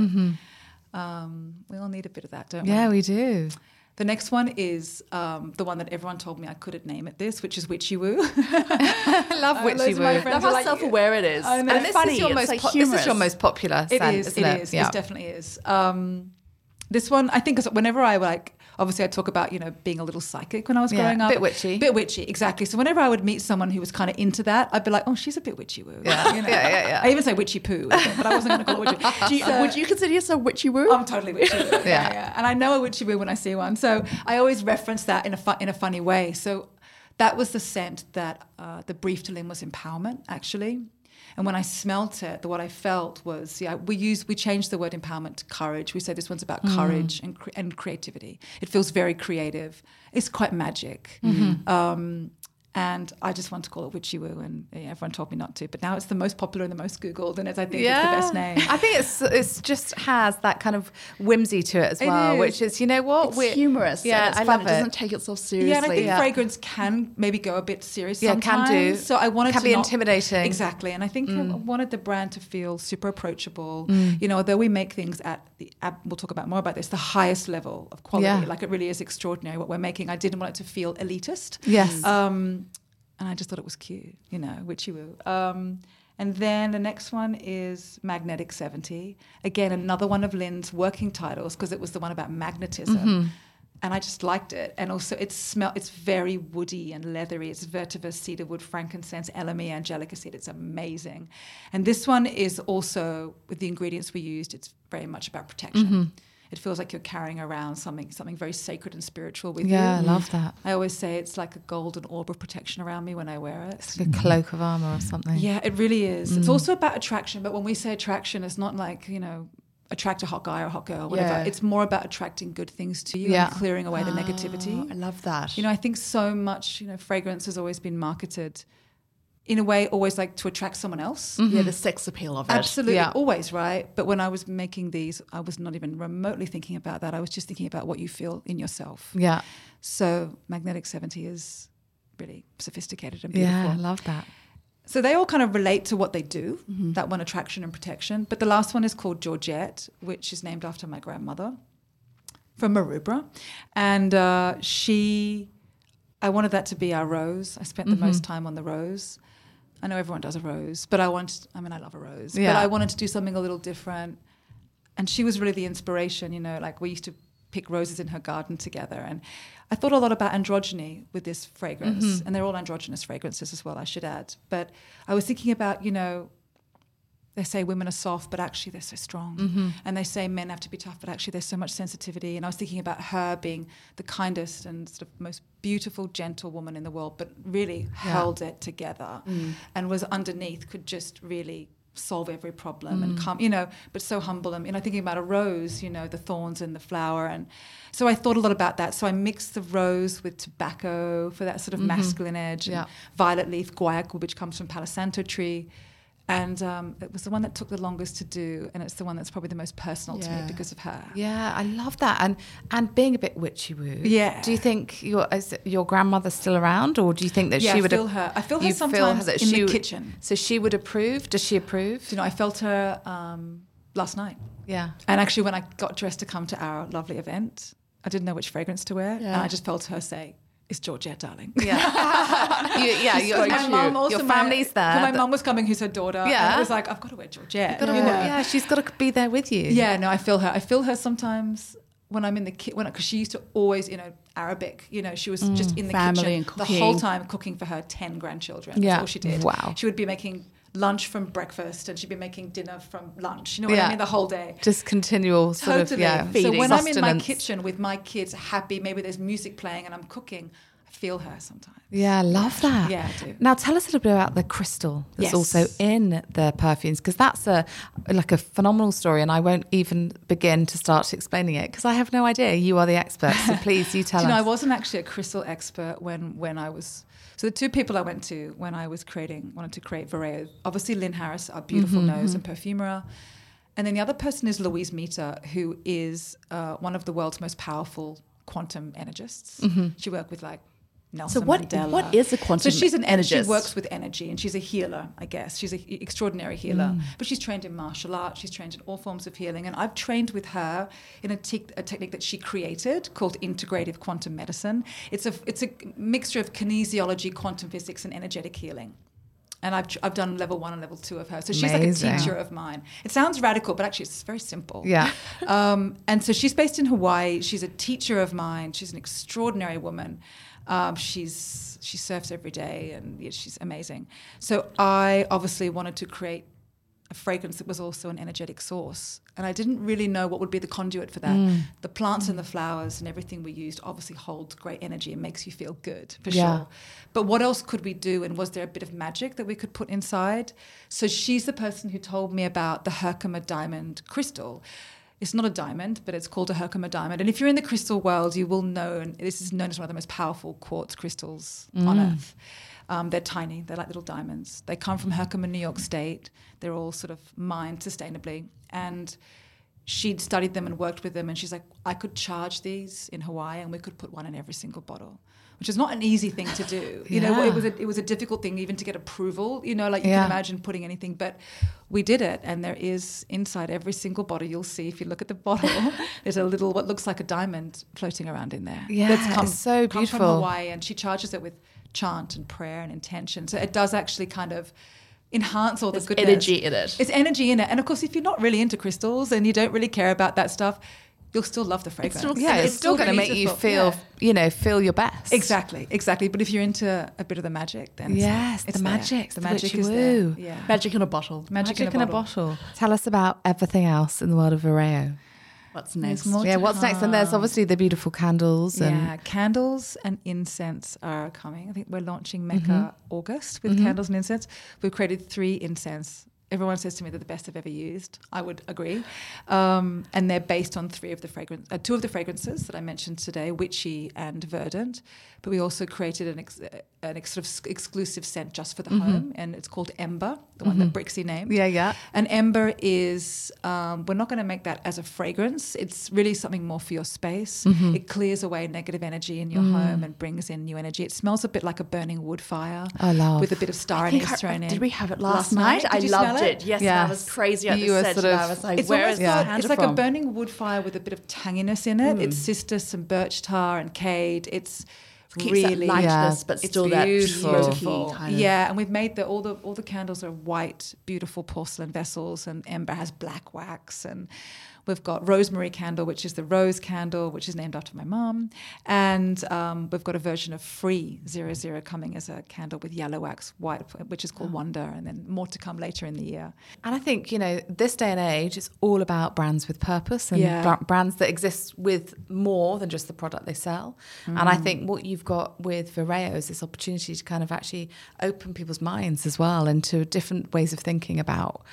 Um, we all need a bit of that, don't we? Mm-hmm. Yeah, we do. The next one is um, the one that everyone told me I couldn't name it this, which is Witchy Woo. I love loads witchy woo. friends Love how like- self-aware it is. I know. And this funny. is your it's most like po- this is your most popular It scent, is. isn't It it? is. Yeah. It definitely is. Um, this one, I think, 'cause whenever I like, obviously, I talk about you know being a little psychic when I was Yeah, growing up, bit witchy. bit witchy, exactly. So whenever I would meet someone who was kind of into that, I'd be like, oh, she's a bit witchy woo. Yeah. You know? Yeah, yeah, yeah. I even say witchy poo, but I wasn't going to call it witchy. Do you, So- would you consider yourself witchy woo? I'm totally witchy woo. yeah. yeah, And I know a witchy woo when I see one. So I always reference that in a fu- in a funny way. So that was the scent that uh, the brief to Lyn was empowerment, actually. And when I smelt it, the, what I felt was, yeah, we use we changed the word empowerment to courage. We say this one's about courage and cre- and creativity. It feels very creative. It's quite magic. Um, and I just want to call it witchy woo, and everyone told me not to. But now it's the most popular and the most googled, and it's, I think it's the best name. I think it's it's just has that kind of whimsy to it as It well, is. which is you know what It's we're humorous. Yeah, and it's I fun. love It doesn't take itself seriously. Yeah, and I think yeah. fragrance can maybe go a bit serious Yeah, can do. So I wanted Can to be not- intimidating. Mm. Exactly, and I think I wanted the brand to feel super approachable. You know, although we make things at the we'll talk about more about this, the highest level of quality. Yeah. Like it really is extraordinary what we're making. I didn't want it to feel elitist. Yes. Um, and I just thought it was cute, you know, witchy woo. Um, and then the next one is Magnetic 70. Again, another one of Lyn's working titles because it was the one about magnetism. Mm-hmm. And I just liked it. And also it smell it's very woody and leathery. It's vetiver, cedarwood, frankincense, elemi, angelica seed. It's amazing. And this one is also with the ingredients we used, it's very much about protection. Mm-hmm. It feels like you're carrying around something something very sacred and spiritual with you. yeah, I love that. I always say it's like a golden orb of protection around me when I wear it. It's like a cloak of armor or something. Yeah, it really is. Mm. It's also about attraction, but when we say attraction, it's not like, you know, attract a hot guy or a hot girl, whatever. Yeah. It's more about attracting good things to you Yeah. and clearing away the negativity. I love that. You know, I think so much, you know, fragrance has always been marketed in a way always like to attract someone else. yeah, the sex appeal of it. Absolutely, Yeah. always, right? But when I was making these, I was not even remotely thinking about that. I was just thinking about what you feel in yourself. Yeah. So Magnetic 70 is really sophisticated and beautiful. Yeah, I love that. So they all kind of relate to what they do, Mm-hmm. that one attraction and protection. But the last one is called Georgette, which is named after my grandmother from Maroubra. And uh, she, I wanted that to be our rose. I spent the Mm-hmm. most time on the rose. I know everyone does a rose, but I want, I mean, I love a rose, but I wanted to do something a little different. And she was really the inspiration, you know, like we used to pick roses in her garden together. And I thought a lot about androgyny with this fragrance. Mm-hmm. And they're all androgynous fragrances as well, I should add. But I was thinking about, you know, they say women are soft, but actually they're so strong. Mm-hmm. And they say men have to be tough, but actually there's so much sensitivity. And I was thinking about her being the kindest and sort of most beautiful, gentle woman in the world, but really held it together mm. and was underneath, could just really solve every problem and mm. come, you know, but so humble. And, you know, thinking about a rose, you know, the thorns and the flower. And so I thought a lot about that. So I mixed the rose with tobacco for that sort of mm-hmm. masculine edge. Yeah. And violet leaf guaiaco, which comes from Palo Santo tree. And um, it was the one that took the longest to do, and it's the one that's probably the most personal to me because of her. Yeah, I love that, and and being a bit witchy woo. Yeah. Do you think your is your grandmother still around, or do you think that Yeah, she I would feel her. I feel her sometimes that in the kitchen. So she would approve. Does she approve? You know, I felt her um, last night, Yeah. and actually when I got dressed to come to our lovely event, I didn't know which fragrance to wear, and I just felt her say, is Georgette, darling. Yeah, you, yeah. Your, my mum also your my- family's there. My mum was coming, who's her daughter. Yeah, it was like I've got to wear Georgette. gotta- you know? yeah, she's got to be there with you. Yeah, no, I feel her. I feel her sometimes when I'm in the kitchen, because she used to always, you know, Arabic. You know, she was mm, just in the kitchen the whole time cooking for her ten grandchildren. That's Yeah. all she did. Wow. She would be making lunch from breakfast, and she'd be making dinner from lunch. You know what Yeah. I mean? The whole day. Just continual sort Totally. of yeah. so feeding. when I'm in my kitchen with my kids happy, maybe there's music playing and I'm cooking, I feel her sometimes. Yeah, I love that. Yeah, I do. Now tell us a little bit about the crystal that's Yes. also in the perfumes because that's a like a phenomenal story, and I won't even begin to start explaining it because I have no idea. You are the expert, so please you tell you know, I wasn't actually a crystal expert when when I was. So the two people I went to when I was creating, wanted to create Vyrao, obviously Lyn Harris, our beautiful Mm-hmm, nose and perfumer, and then the other person is Louise Meter, who is uh, one of the world's most powerful quantum energists. Mm-hmm. She worked with like Nelson what- Mandela. what is a quantum So she's an energist? She works with energy, and she's a healer. I guess she's an extraordinary healer. Mm. But she's trained in martial arts. She's trained in all forms of healing, and I've trained with her in a, te- a technique that she created called integrative quantum medicine. It's a it's a mixture of kinesiology, quantum physics, and energetic healing. And I've, I've done level one and level two of her. So she's Amazing. like a teacher of mine. It sounds radical, but actually it's very simple. Yeah. Um, and so she's based in Hawaii. She's a teacher of mine. She's an extraordinary woman. Um, she's she surfs every day, and yeah, she's amazing. So I obviously wanted to create a fragrance that was also an energetic source, and I didn't really know what would be the conduit for that. Mm. The plants and the flowers and everything we used obviously holds great energy and makes you feel good for Yeah. sure. But what else could we do? And was there a bit of magic that we could put inside? So she's the person who told me about the Herkimer diamond crystal. It's not a diamond, but it's called a Herkimer diamond. And if you're in the crystal world, you will know, this is known as one of the most powerful quartz crystals on earth. Um, they're tiny, they're like little diamonds. They come from Herkimer, New York State. They're all sort of mined sustainably. And she'd studied them and worked with them and she's like i could charge these in hawaii and we could put one in every single bottle which is not an easy thing to do you know it was a, it was a difficult thing even to get approval you know like you Yeah. can imagine putting anything but we did it and there is inside every single bottle you'll see if you look at the bottle there's a little what looks like a diamond floating around in there Yeah, it's so beautiful. come from hawaii and she charges it with chant and prayer and intention so it does actually kind of enhance all the There's goodness energy in it. it's energy in it. And of course, if you're not really into crystals and you don't really care about that stuff, you'll still love the fragrance. still- yeah, it's, it's still still going to make you feel, Yeah. you know, feel your best. Exactly, exactly. But if you're into a bit of the magic, then it's Yes, there. It's the there. magic, the the magic witchy is woo. there. Yeah, Magic in a bottle. magic, Magic in a bottle. Tell us about everything else in the world of Vyrao. What's next? more Yeah, to what's next? And there's come. obviously the beautiful candles and Yeah, candles and incense are coming. I think we're launching Mecca Mm-hmm. August with candles and incense. We've created three incense. Everyone says to me they're the best I've ever used. I would agree, um, and they're based on three of the fragrance, uh, two of the fragrances that I mentioned today, witchy and verdant. But we also created an ex- uh, an ex- sort of exclusive scent just for the home, and it's called Ember, the one that Brixie named. Mm-hmm. yeah, yeah. And ember is, um, we're not going to make that as a fragrance. It's really something more for your space. Mm-hmm. It clears away negative energy in your Mm. home and brings in new energy. It smells a bit like a burning wood fire I love. with a bit of star anise I- thrown in. Did we have it Last last, night? night? Did I you smell loved it? it. Yes, Yes. I was crazy at You the were set. sort of- I was like, It's where almost is yeah. the got, it's like from? a burning wood fire with a bit of tanginess in it. Mm. It's citrus, some birch tar and cade. It's Keeps really that lightness, Yeah. but it's still that beautiful. beautiful. Kind of. Yeah, and we've made the all the all the candles are white, beautiful porcelain vessels, and Ember has black wax, and we've got rosemary candle, which is the rose candle, which is named after my mum, and um, we've got a version of Free Zero Zero coming as a candle with yellow wax, white, which is called Wonder, and then more to come later in the year. And I think, you know, this day and age, it's all about brands with purpose and Yeah. bra- brands that exist with more than just the product they sell. And I think what you've got with Vyrao is this opportunity to kind of actually open people's minds as well into different ways of thinking about.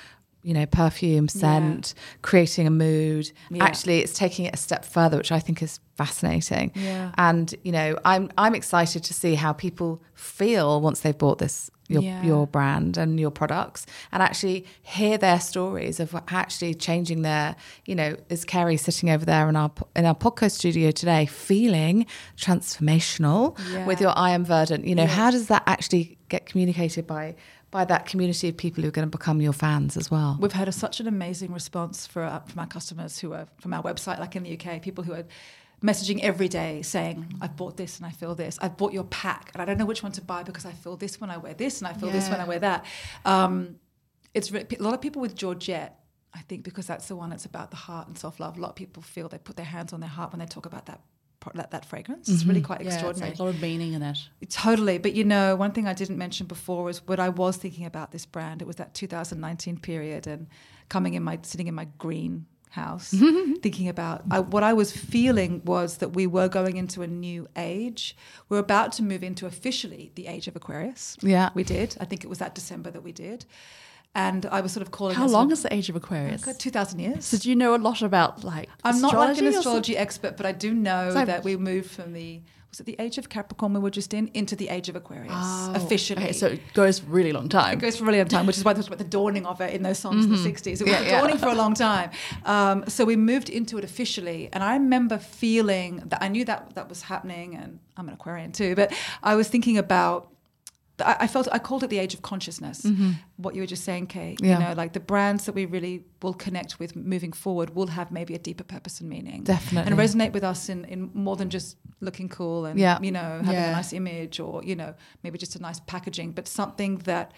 You know, perfume, scent, creating a mood. Yeah. Actually, it's taking it a step further, which I think is fascinating. Yeah. And you know, I'm I'm excited to see how people feel once they've bought this your Yeah. your brand and your products and actually hear their stories of actually changing their you know is Kerry sitting over there in our in our podcast studio today feeling transformational Yeah. with your I am verdant you know how does that actually get communicated by by that community of people who are going to become your fans as well We've had a, such an amazing response for uh, from our customers who are from our website, like in the UK, people who are messaging every day saying, I've bought this and I feel this. I've bought your pack and I don't know which one to buy because I feel this when I wear this and I feel this when I wear that. Um, it's re- a lot of people with Georgette. I think because that's the one that's about the heart and self love. A lot of people feel they put their hands on their heart when they talk about that that, that fragrance. It's really mm-hmm. quite Yeah, it's extraordinary. like a lot of meaning in it. Totally. But you know, one thing I didn't mention before was what I was thinking about this brand. It was that 2019 period and coming in my, sitting in my green house, thinking about I, what I was feeling was that we were going into a new age. We're about to move into officially the age of Aquarius. Yeah. We did. I think it was that December that we did. And I was sort of calling How long sort is the age of Aquarius? of, 2000 years. So do you know a lot about like I'm not like an astrology expert, but I do know So- that we moved from the was it the age of Capricorn we were just in into the age of Aquarius Oh, officially. Okay, so it goes really long time. it goes for a really long time, which is why there's about the dawning of it in those songs in the 60s. It was Mm-hmm. Yeah, the yeah. dawning for a long time. Um, so we moved into it officially. And I remember feeling that I knew that that was happening. And I'm an Aquarian too, but I was thinking about. I I felt I called it the age of consciousness. What you were just saying, Kate. Mm-hmm. Yeah. You know, like the brands that we really will connect with moving forward will have maybe a deeper purpose and meaning, Definitely. and resonate with us in, in more than just looking cool and Yeah. you know having Yeah. a nice image or you know maybe just a nice packaging, but something that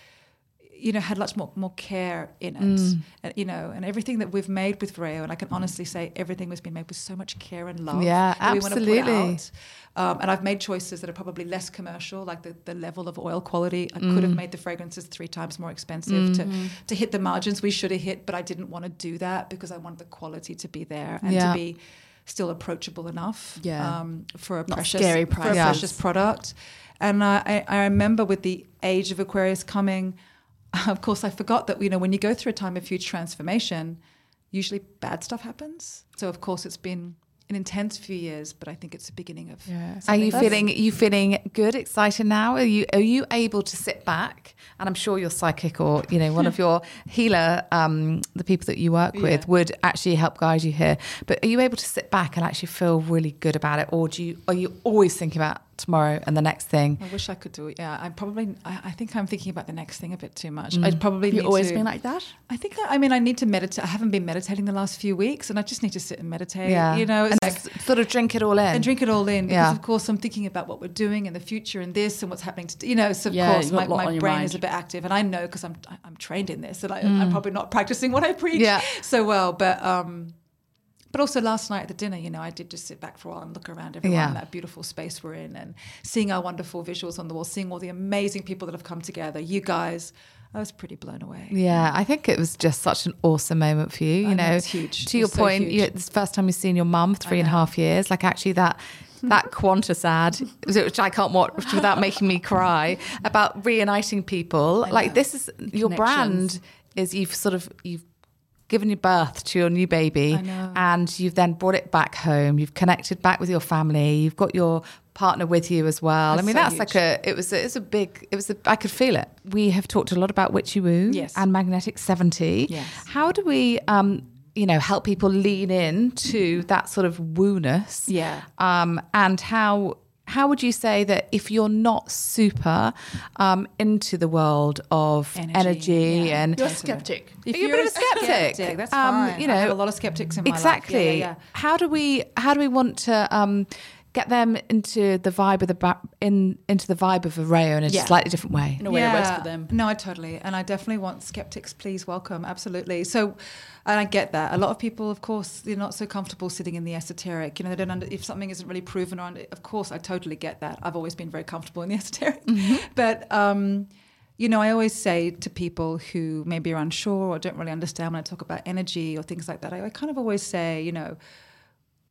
you know had lots more more care in it Mm. and, you know and everything that we've made with Vyrao and I can honestly say everything was been made with so much care and love Yeah, that we wanna put absolutely. out. Um, and I've made choices that are probably less commercial like the, the level of oil quality I could have Mm. made the fragrances three times more expensive to, to hit the margins we should have hit but I didn't want to do that because I wanted the quality to be there and Yeah. to be still approachable enough Yeah. um, for a Not precious for a precious product. And I I remember with the age of Aquarius coming, of course, I forgot that you know when you go through a time of huge transformation, usually bad stuff happens. So of course, it's been an intense few years, but I think it's the beginning of. Yeah. Are you feeling you feeling good, excited now? Are you are you able to sit back? And I'm sure your psychic or you know one of your healer, um, the people that you work with, Yeah. would actually help guide you here. But are you able to sit back and actually feel really good about it, or do you are you always thinking about tomorrow and the next thing? I wish I could do it. Yeah, I'm probably. I, I think I'm thinking about the next thing a bit too much. I'd probably. You always to- been like that? I think I, I mean I need to meditate. I haven't been meditating the last few weeks, and I just need to sit and meditate. Yeah, you know, it's and like sort of drink it all in. and drink it all in because Yeah. of course I'm thinking about what we're doing in the future and this and what's happening to you know so of Yeah, course my, my brain mind. is a bit active and I know because I'm I- I'm trained in this and I, I'm probably not practicing what I preach Yeah. so well but um but also last night at the dinner you know I did just sit back for a while and look around everyone Yeah. in that beautiful space we're in and seeing our wonderful visuals on the wall seeing all the amazing people that have come together you guys I was pretty blown away Yeah, I think it was just such an awesome moment for you. You oh, I know, know, it's huge. To your so point, you, it's the first time you've seen your mum three and a know. half years. Like actually, that that Qantas ad, which I can't watch without making me cry, about reuniting people. Like this is your brand. Is you've sort of you've given you birth to your new baby, and you've then brought it back home. You've connected back with your family. You've got your partner with you as well. I mean, so that's huge. like a it was a, it was a big it was a, I could feel it. We have talked a lot about Witchy Woo Yes. and Magnetic Seventy. Yes. How do we um you know help people lean in to that sort of wooness? Yeah. Um and how how would you say that if you're not super um, into the world of energy, Energy, yeah. and You're a skeptic. If You're a bit of a skeptic. that's Um, fine. you I have know, a lot of skeptics in my life. exactly Yeah, yeah, yeah. how do we how do we want to um get them into the vibe of the ba- in into the vibe of Vyrao in a Yeah. slightly different way In a way that works for them. No, I totally, and I definitely want skeptics. Please welcome, absolutely. So, and I get that. A lot of people, of course, they're not so comfortable sitting in the esoteric. You know, they don't. Under, if something isn't really proven, or under, of course, I totally get that. I've always been very comfortable in the esoteric, but. um you know, I always say to people who maybe are unsure or don't really understand when I talk about energy or things like that, I, I kind of always say, you know,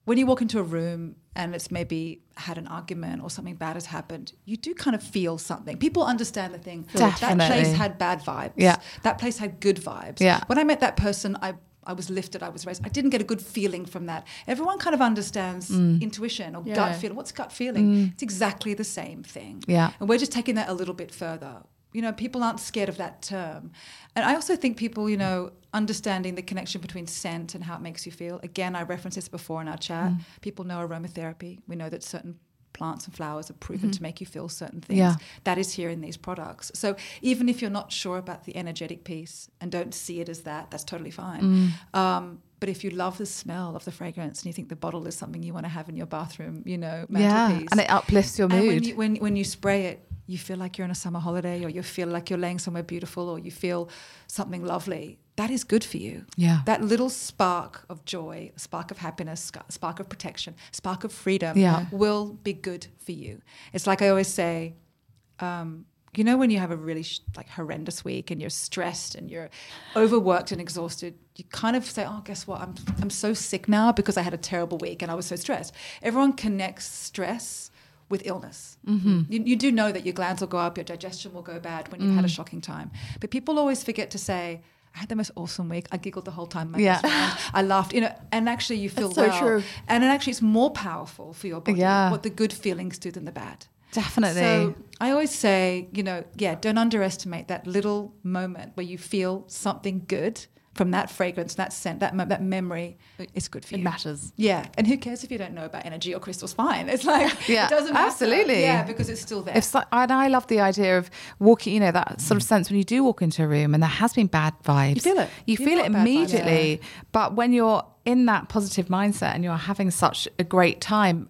when you walk into a room and it's maybe had an argument or something bad has happened, you do kind of feel something. People understand the thing. That place had bad vibes. Yeah. That place had good vibes. Yeah. When I met that person, I I was lifted, I was raised. I didn't get a good feeling from that. Everyone kind of understands Mm. intuition or Yeah. gut feeling. What's gut feeling? It's exactly the same thing. Yeah. And we're just taking that a little bit further. You know, people aren't scared of that term. And I also think people, you know, understanding the connection between scent and how it makes you feel. Again, I referenced this before in our chat. Mm. People know aromatherapy. We know that certain plants and flowers are proven to make you feel certain things. Yeah. That is here in these products. So even if you're not sure about the energetic piece and don't see it as that, that's totally fine. Um, but if you love the smell of the fragrance and you think the bottle is something you want to have in your bathroom, you know, Yeah, and it uplifts your and when mood. you, when, when you spray it, you feel like you're on a summer holiday, or you feel like you're laying somewhere beautiful, or you feel something lovely. That is good for you. Yeah. That little spark of joy, spark of happiness, spark of protection, spark of freedom Yeah. will be good for you. It's like I always say, um, you know, when you have a really sh- like horrendous week and you're stressed and you're overworked and exhausted, you kind of say, "Oh, guess what? I'm I'm so sick now because I had a terrible week and I was so stressed." Everyone connects stress with illness. Mm-hmm. You, you do know that your glands will go up, your digestion will go bad when you've had a Mm. shocking time, but people always forget to say. I had the most awesome week. I giggled the whole time. My Yeah. I laughed. You know, and actually, you feel That's so well. true. And it actually, it's more powerful for your body. Yeah. What the good feelings do than the bad. Definitely. So I always say, you know, yeah, don't underestimate that little moment where you feel something good from that fragrance, that scent, that that memory. It's good for you. It matters. Yeah, and who cares if you don't know about energy or crystals? Fine. It's like Yeah, it doesn't matter. absolutely. Yeah, because it's still there. If so, and I love the idea of walking, you know, that sort of sense when you do walk into a room and there has been bad vibes. You feel it. You You've feel it bad vibes, immediately. But when you're in that positive mindset and you're having such a great time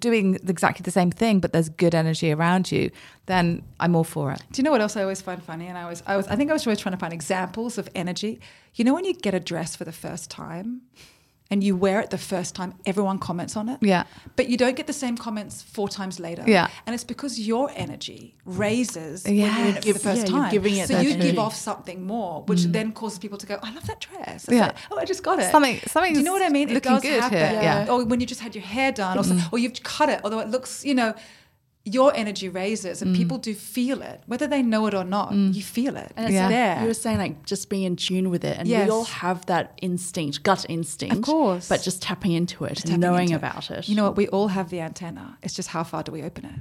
doing exactly the same thing, but there's good energy around you, then I'm all for it. Do you know what else I always find funny? And I was, I was, I think I was always trying to find examples of energy. You know, when you get a dress for the first time, and you wear it the first time, everyone comments on it. Yeah. But you don't get the same comments four times later. Yeah. And it's because your energy raises when you're in it for the first Yeah, time. giving it so you energy. give off something more, which mm. then causes people to go, I love that dress. It's Yeah. like, oh, I just got it. Something- something's Do you know what I mean? It looking does good happen. here, yeah. Or when you just had your hair done, or, some- mm-hmm. or you've cut it, although it looks, you know, your energy raises and mm. people do feel it, whether they know it or not. Mm. You feel it. And it's Yeah. there. you were saying, like just being in tune with it, and Yes. we all have that instinct, gut instinct, Of course. But just tapping into it tapping and knowing into it. about it. You know what? We all have the antenna. It's just how far do we open it?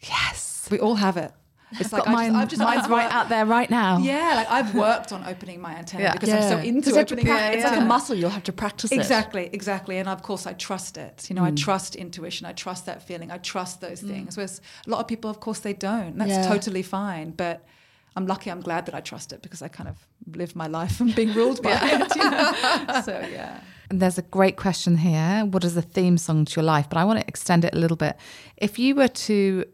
Yes. We all have it. It's I mine, just, I've just, mine's I've right out there right now. Yeah, like I've worked on opening my antenna Yeah. because I'm so into you have to opening prac- my It's like a muscle. You'll have to practice it. Exactly, exactly. And of course, I trust it. You know, I hmm. trust intuition. I trust that feeling. I trust those hmm. things. Whereas a lot of people, of course, they don't. That's Yeah. totally fine. But I'm lucky. I'm glad that I trust it because I kind of live my life and being ruled by it. You know? so yeah. And there's a great question here. What is the theme song to your life? But I want to extend it a little bit. If you were to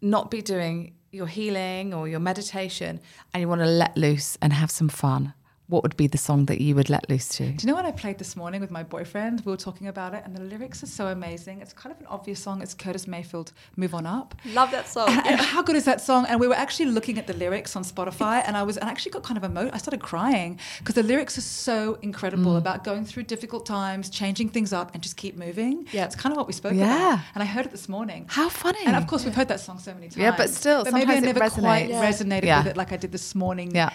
not be doing your healing or your meditation and you want to let loose and have some fun, what would be the song that you would let loose to? Do you know what I played this morning with my boyfriend? We were talking about it, and the lyrics are so amazing. It's kind of an obvious song. It's Curtis Mayfield, "Move On Up." Love that song. And, and how good is that song? And we were actually looking at the lyrics on Spotify, and I was, and I actually got kind of emo. I started crying because the lyrics are so incredible mm. about going through difficult times, changing things up, and just keep moving. Yeah. it's kind of what we spoke Yeah. about. And I heard it this morning. How funny. And of course, we've heard that song so many times. Yeah, but still, but maybe I sometimes it never quite. Yeah. resonated Yeah. with it like I did this morning. Yeah.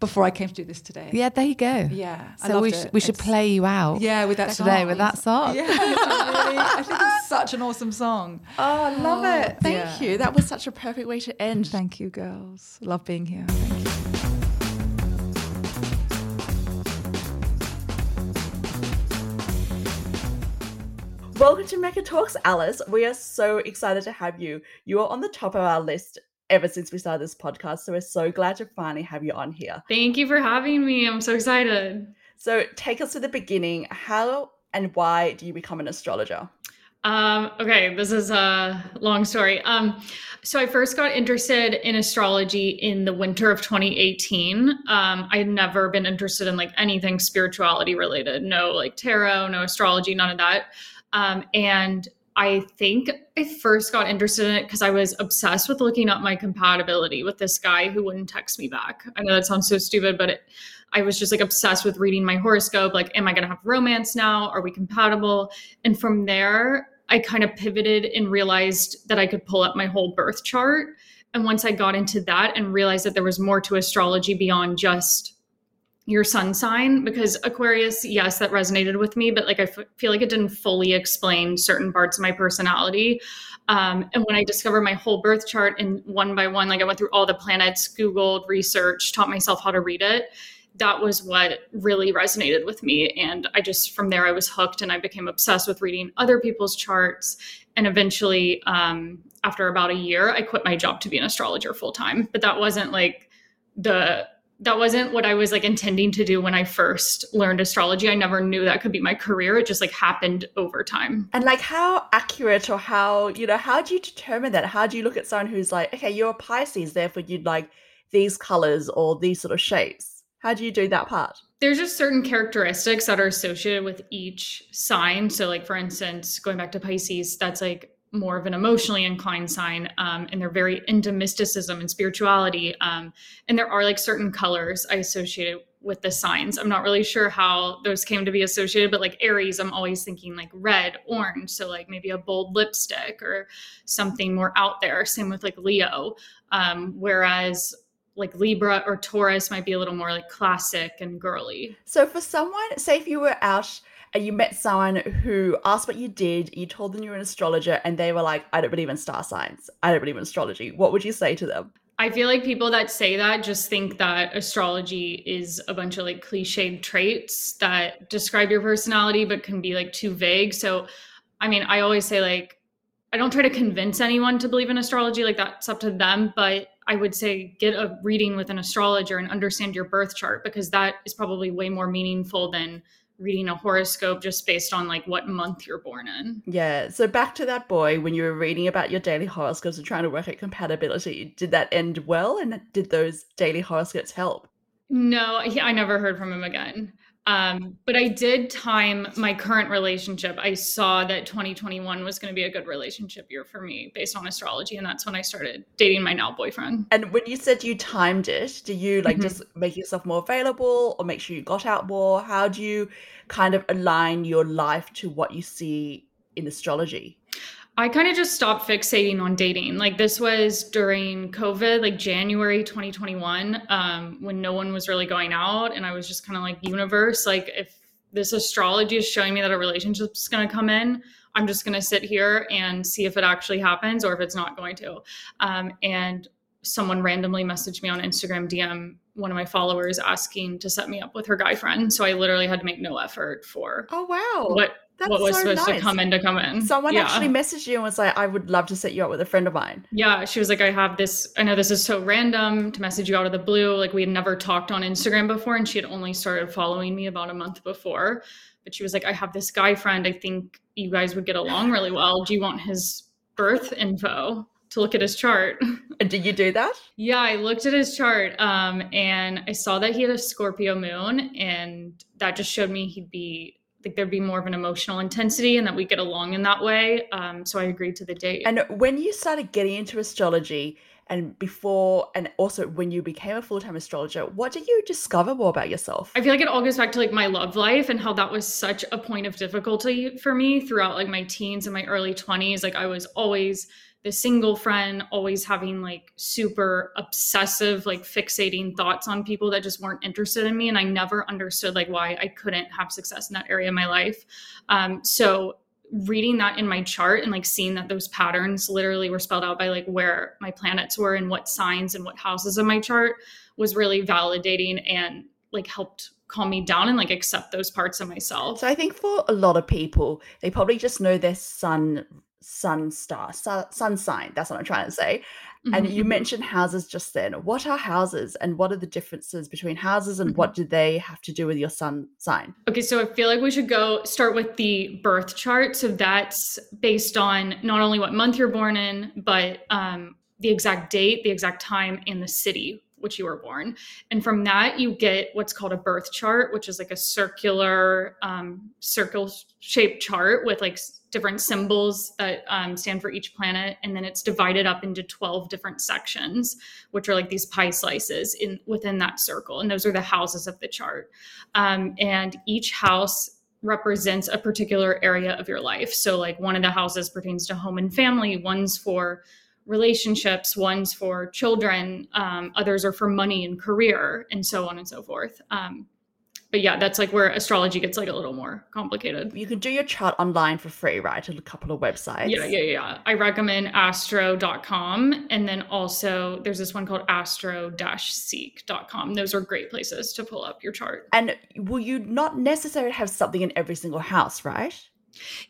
Before I came to do this today. yeah, there you go. Yeah, I So loved we, it. should we should play you out. Yeah, with that today song. with that song. Yeah, it's really, I think it's such an awesome song. Oh, I love it. Oh, Thank Yeah. you. That was such a perfect way to end. Thank you, girls. Love being here. Thank you. Welcome to Mecca Talks, Alice. We are so excited to have you. You are on the top of our list ever since we started this podcast, so we're so glad to finally have you on here. Thank you for having me. I'm so excited. So, take us to the beginning. How and why do you become an astrologer? Um, okay, this is a long story. Um, so I first got interested in astrology in the winter of 2018. Um, I had never been interested in like anything spirituality related. No, like tarot, no astrology, none of that. Um, and I think I first got interested in it because I was obsessed with looking up my compatibility with this guy who wouldn't text me back. I know that sounds so stupid, but it, I was just like obsessed with reading my horoscope. Like, am I going to have romance now? Are we compatible? And from there, I kind of pivoted and realized that I could pull up my whole birth chart. And once I got into that and realized that there was more to astrology beyond just your sun sign, because Aquarius, yes, that resonated with me, but like I f- feel like it didn't fully explain certain parts of my personality. Um, and when I discovered my whole birth chart and one by one, like I went through all the planets, Googled, researched, taught myself how to read it, that was what really resonated with me. And I just, from there, I was hooked and I became obsessed with reading other people's charts. And eventually, um, after about a year, I quit my job to be an astrologer full time. But that wasn't like the that wasn't what I was like intending to do when I first learned astrology. I never knew that could be my career. It just like happened over time. And like how accurate or how, you know, how do you determine that? How do you look at someone who's like, okay, you're a Pisces, therefore you'd like these colors or these sort of shapes? How do you do that part? There's just certain characteristics that are associated with each sign. So like for instance, going back to Pisces, that's like more of an emotionally inclined sign um, and they're very into mysticism and spirituality um, and there are like certain colors i associated with the signs. I'm not really sure how those came to be associated but like aries i'm always thinking like red orange so like maybe a bold lipstick or something more out there. Same with like leo um, whereas like libra or taurus might be a little more like classic and girly. So for someone say if you were out you met someone who asked what you did, you told them you were an astrologer, and they were like, I don't believe in star signs. I don't believe in astrology. What would you say to them? I feel like people that say that just think that astrology is a bunch of like cliched traits that describe your personality but can be like too vague. So, I mean, I always say like, I don't try to convince anyone to believe in astrology, like that's up to them. But I would say get a reading with an astrologer and understand your birth chart because that is probably way more meaningful than reading a horoscope just based on like what month you're born in. Yeah. So back to that boy, when you were reading about your daily horoscopes and trying to work out compatibility, did that end well? And did those daily horoscopes help? No, I never heard from him again. Um, but I did time my current relationship. I saw that 2021 was going to be a good relationship year for me based on astrology. And that's when I started dating my now boyfriend. And when you said you timed it, do you like mm-hmm. just make yourself more available or make sure you got out more? How do you kind of align your life to what you see in astrology? I kind of just stopped fixating on dating. Like this was during COVID, like January 2021, um, when no one was really going out, and I was just kind of like, universe, like if this astrology is showing me that a relationship is going to come in, I'm just going to sit here and see if it actually happens or if it's not going to. Um, and someone randomly messaged me on Instagram DM one of my followers asking to set me up with her guy friend. So I literally had to make no effort for oh wow what that's what was so supposed nice. to come in to come in. Someone yeah. actually messaged you and was like, I would love to set you up with a friend of mine. Yeah. She was like, I have this, I know this is so random to message you out of the blue. Like we had never talked on Instagram before and she had only started following me about a month before. But she was like, I have this guy friend. I think you guys would get along really well. Do you want his birth info? to look at his chart. And did you do that? yeah, I looked at his chart um, and I saw that he had a Scorpio moon, and that just showed me he'd be like there'd be more of an emotional intensity and that we get along in that way. Um, so I agreed to the date. And when you started getting into astrology, and before, and also when you became a full time astrologer, what did you discover more about yourself? I feel like it all goes back to like my love life and how that was such a point of difficulty for me throughout like my teens and my early 20s. Like I was always the single friend always having like super obsessive like fixating thoughts on people that just weren't interested in me and i never understood like why i couldn't have success in that area of my life um, so reading that in my chart and like seeing that those patterns literally were spelled out by like where my planets were and what signs and what houses in my chart was really validating and like helped calm me down and like accept those parts of myself. So I think for a lot of people, they probably just know their sun sun star, sun, sun sign. That's what I'm trying to say. Mm-hmm. And you mentioned houses just then. What are houses and what are the differences between houses and mm-hmm. what do they have to do with your sun sign? Okay, so I feel like we should go start with the birth chart. So that's based on not only what month you're born in, but um, the exact date, the exact time, and the city which you were born. And from that, you get what's called a birth chart, which is like a circular, um, circle shaped chart with like different symbols that um, stand for each planet. And then it's divided up into 12 different sections, which are like these pie slices in within that circle. And those are the houses of the chart. Um, and each house represents a particular area of your life. So, like one of the houses pertains to home and family, one's for relationships, one's for children, um, others are for money and career, and so on and so forth. Um, but yeah, that's like where astrology gets like a little more complicated. You can do your chart online for free, right? A couple of websites. Yeah, yeah, yeah. I recommend astro.com. And then also there's this one called astro-seek.com. Those are great places to pull up your chart. And will you not necessarily have something in every single house, right?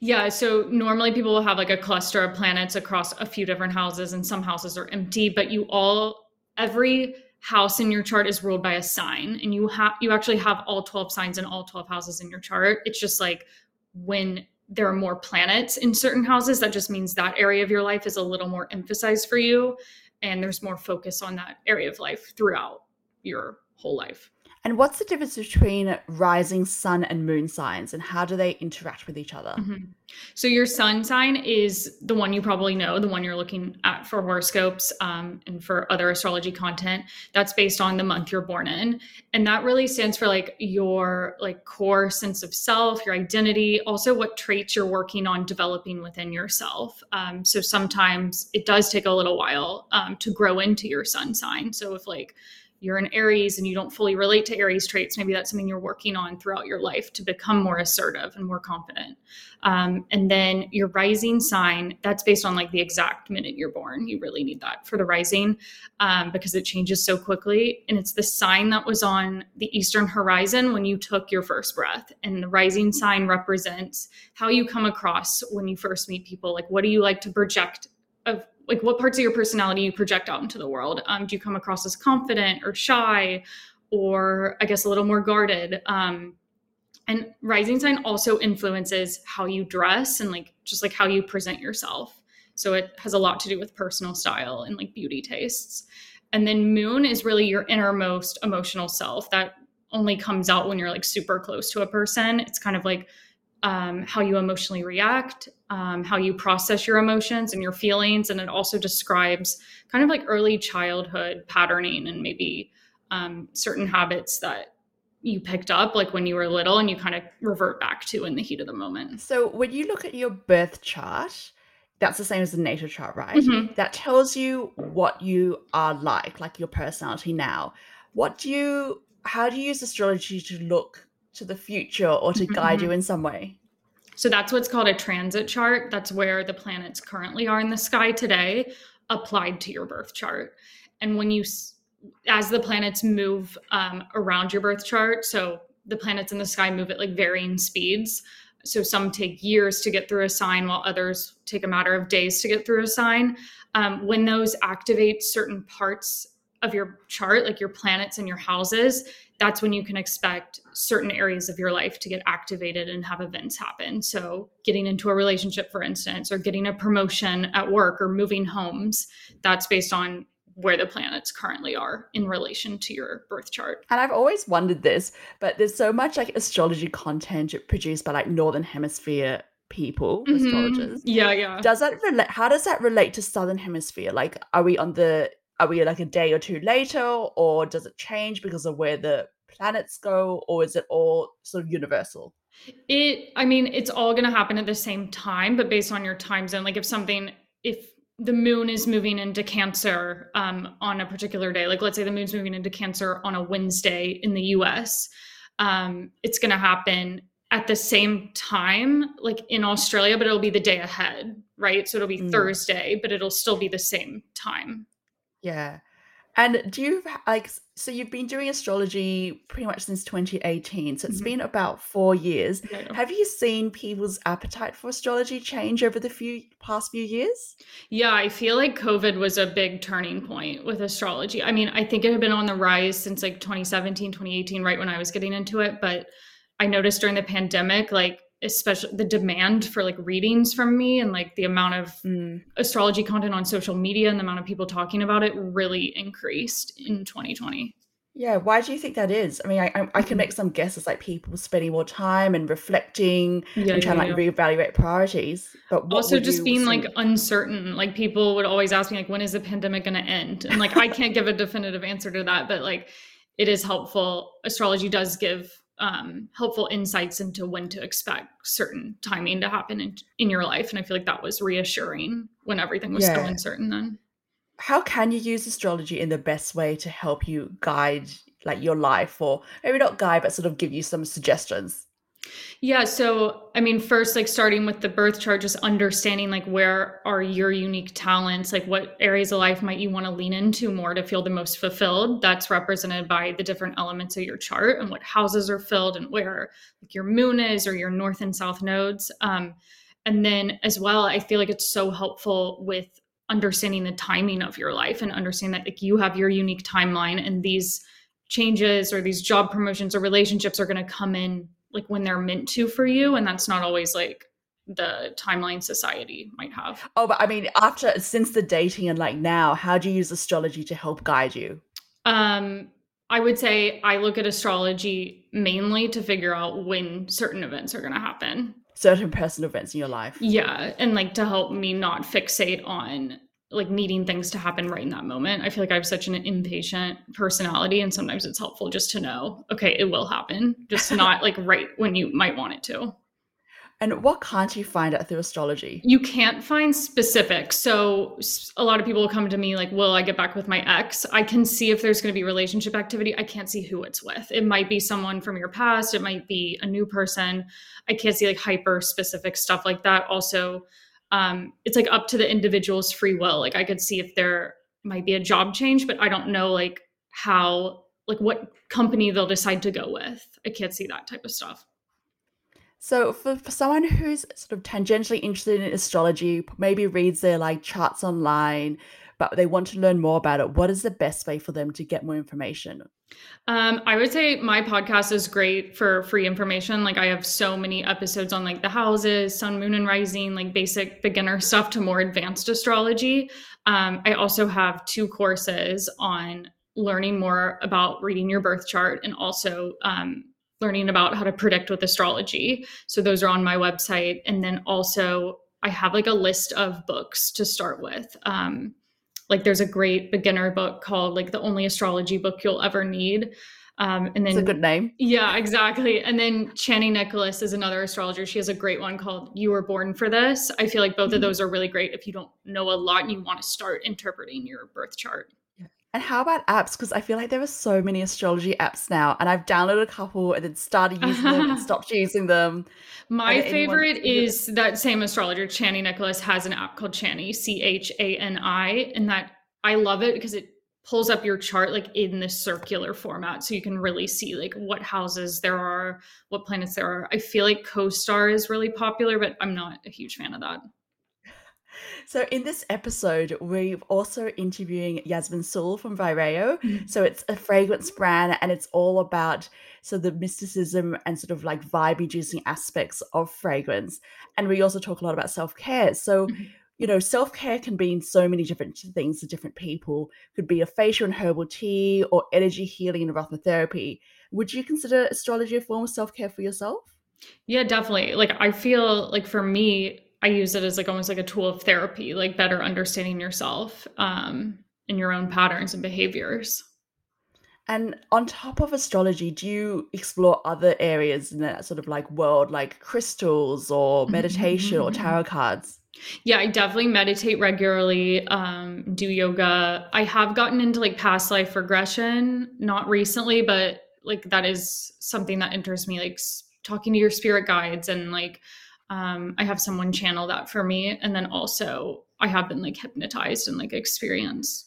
Yeah, so normally people will have like a cluster of planets across a few different houses, and some houses are empty, but you all, every house in your chart is ruled by a sign and you have you actually have all 12 signs in all 12 houses in your chart. It's just like when there are more planets in certain houses that just means that area of your life is a little more emphasized for you and there's more focus on that area of life throughout your whole life and what's the difference between rising sun and moon signs and how do they interact with each other? Mm-hmm. So, your sun sign is the one you probably know, the one you're looking at for horoscopes um, and for other astrology content. That's based on the month you're born in. And that really stands for like your like core sense of self, your identity, also what traits you're working on developing within yourself. Um, so, sometimes it does take a little while um, to grow into your sun sign. So, if like you're an Aries and you don't fully relate to Aries traits, maybe that's something you're working on throughout your life to become more assertive and more confident. Um, and then your rising sign, that's based on like the exact minute you're born. You really need that for the rising um, because it changes so quickly. And it's the sign that was on the eastern horizon when you took your first breath. And the rising sign represents how you come across when you first meet people. Like, what do you like to project of like what parts of your personality you project out into the world? Um, do you come across as confident or shy or i guess a little more guarded? Um, and rising sign also influences how you dress and like just like how you present yourself. So it has a lot to do with personal style and like beauty tastes. And then moon is really your innermost emotional self that only comes out when you're like super close to a person. It's kind of like um, how you emotionally react, um, how you process your emotions and your feelings. And it also describes kind of like early childhood patterning and maybe um, certain habits that you picked up like when you were little and you kind of revert back to in the heat of the moment. So when you look at your birth chart, that's the same as the natal chart, right? Mm-hmm. That tells you what you are like, like your personality now. What do you, how do you use astrology to look to the future or to guide mm-hmm. you in some way. So that's what's called a transit chart. That's where the planets currently are in the sky today, applied to your birth chart. And when you, as the planets move um, around your birth chart, so the planets in the sky move at like varying speeds. So some take years to get through a sign, while others take a matter of days to get through a sign. Um, when those activate certain parts of your chart, like your planets and your houses, that's when you can expect certain areas of your life to get activated and have events happen. So, getting into a relationship, for instance, or getting a promotion at work or moving homes, that's based on where the planets currently are in relation to your birth chart. And I've always wondered this, but there's so much like astrology content produced by like Northern Hemisphere people, mm-hmm. astrologers. Yeah, yeah. Does that relate? How does that relate to Southern Hemisphere? Like, are we on the are we like a day or two later or does it change because of where the planets go or is it all sort of universal? It i mean it's all going to happen at the same time but based on your time zone like if something if the moon is moving into cancer um, on a particular day like let's say the moon's moving into cancer on a wednesday in the us um, it's going to happen at the same time like in australia but it'll be the day ahead right? So it'll be mm. thursday but it'll still be the same time yeah. And do you like so you've been doing astrology pretty much since 2018. So it's mm-hmm. been about 4 years. Yeah. Have you seen people's appetite for astrology change over the few past few years? Yeah, I feel like COVID was a big turning point with astrology. I mean, I think it had been on the rise since like 2017, 2018 right when I was getting into it, but I noticed during the pandemic like especially the demand for like readings from me and like the amount of mm. astrology content on social media and the amount of people talking about it really increased in 2020 yeah why do you think that is? I mean i, I, can make some guesses like people spending more time and reflecting yeah, and trying yeah, to like yeah. reevaluate priorities but also just being like uncertain like people would always ask me like when is the pandemic going to end? And like i can't give a definitive answer to that but like it is helpful. Astrology does give um, helpful insights into when to expect certain timing to happen in, in your life. And I feel like that was reassuring when everything was yeah. so uncertain then. How can you use astrology in the best way to help you guide like your life or maybe not guide but sort of give you some suggestions yeah. So, I mean, first, like starting with the birth chart, just understanding like where are your unique talents, like what areas of life might you want to lean into more to feel the most fulfilled. That's represented by the different elements of your chart and what houses are filled and where like your moon is or your north and south nodes. Um, and then as well, I feel like it's so helpful with understanding the timing of your life and understanding that like you have your unique timeline and these changes or these job promotions or relationships are going to come in like when they're meant to for you and that's not always like the timeline society might have. Oh but i mean after since the dating and like now how do you use astrology to help guide you? Um i would say i look at astrology mainly to figure out when certain events are going to happen. Certain personal events in your life. Yeah and like to help me not fixate on like needing things to happen right in that moment. I feel like I have such an impatient personality and sometimes it's helpful just to know, okay, it will happen, just not like right when you might want it to. And what can't you find out through astrology? You can't find specifics. So a lot of people will come to me like, "Will I get back with my ex?" I can see if there's going to be relationship activity. I can't see who it's with. It might be someone from your past. It might be a new person. I can't see like hyper specific stuff like that. Also, um, it's like up to the individual's free will. Like I could see if there might be a job change, but I don't know like how like what company they'll decide to go with. I can't see that type of stuff. So for, for someone who's sort of tangentially interested in astrology, maybe reads their like charts online, but they want to learn more about it, what is the best way for them to get more information? Um, I would say my podcast is great for free information. Like I have so many episodes on like the houses, sun, moon, and rising, like basic beginner stuff to more advanced astrology. Um, I also have two courses on learning more about reading your birth chart and also um, learning about how to predict with astrology. So those are on my website. And then also I have like a list of books to start with. Um, like there's a great beginner book called like the only astrology book you'll ever need. Um, and then it's a good name. Yeah, exactly. And then Chani Nicholas is another astrologer. She has a great one called You Were Born for This. I feel like both mm-hmm. of those are really great if you don't know a lot and you want to start interpreting your birth chart. And how about apps? Because I feel like there are so many astrology apps now, and I've downloaded a couple and then started using them and stopped using them. My favorite is that same astrologer, Chani Nicholas, has an app called Chani, C H A N I, and that I love it because it pulls up your chart like in the circular format so you can really see like what houses there are what planets there are i feel like co-star is really popular but i'm not a huge fan of that so in this episode, we're also interviewing Yasmin Sewell from Vyrao. Mm-hmm. So it's a fragrance brand and it's all about so the mysticism and sort of like vibe inducing aspects of fragrance. And we also talk a lot about self-care. So mm-hmm. you know, self-care can be in so many different things to different people. Could be a facial and herbal tea or energy healing and aromatherapy. Would you consider astrology a form of self-care for yourself? Yeah, definitely. Like I feel like for me, I use it as like almost like a tool of therapy, like better understanding yourself um, and your own patterns and behaviors. And on top of astrology, do you explore other areas in that sort of like world, like crystals or mm-hmm, meditation or mm-hmm. tarot cards? Yeah, I definitely meditate regularly, um, do yoga. I have gotten into like past life regression, not recently, but like that is something that interests me, like talking to your spirit guides and like um, I have someone channel that for me. And then also I have been like hypnotized and like experience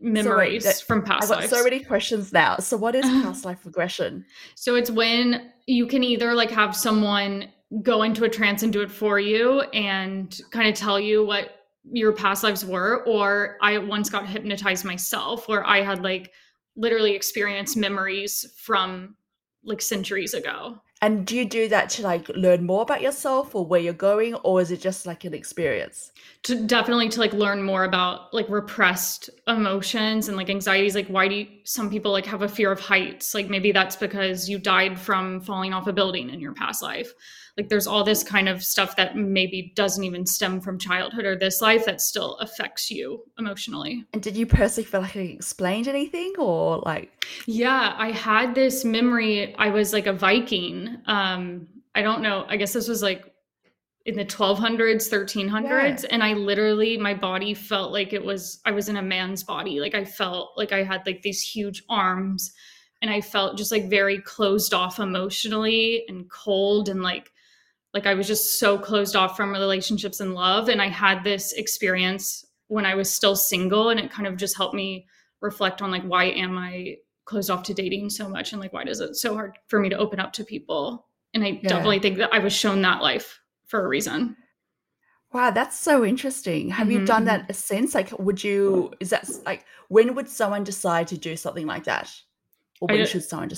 memories so wait, from past I've got lives. so many questions now. So what is past life regression? So it's when you can either like have someone go into a trance and do it for you and kind of tell you what your past lives were or I once got hypnotized myself where I had like literally experienced memories from like centuries ago. And do you do that to like learn more about yourself or where you're going, or is it just like an experience? To definitely to like learn more about like repressed emotions and like anxieties. Like, why do you, some people like have a fear of heights? Like, maybe that's because you died from falling off a building in your past life like there's all this kind of stuff that maybe doesn't even stem from childhood or this life that still affects you emotionally. And did you personally feel like I explained anything or like Yeah, I had this memory I was like a Viking. Um I don't know. I guess this was like in the 1200s 1300s yeah. and i literally my body felt like it was i was in a man's body like i felt like i had like these huge arms and I felt just like very closed off emotionally and cold and like like I was just so closed off from relationships and love and I had this experience when I was still single and it kind of just helped me reflect on like why am I closed off to dating so much and like why is it so hard for me to open up to people and I yeah. definitely think that I was shown that life for a reason. Wow, that's so interesting. Have mm-hmm. you done mm-hmm. that since? Like, would you, is that like, when would someone decide to do something like that? Or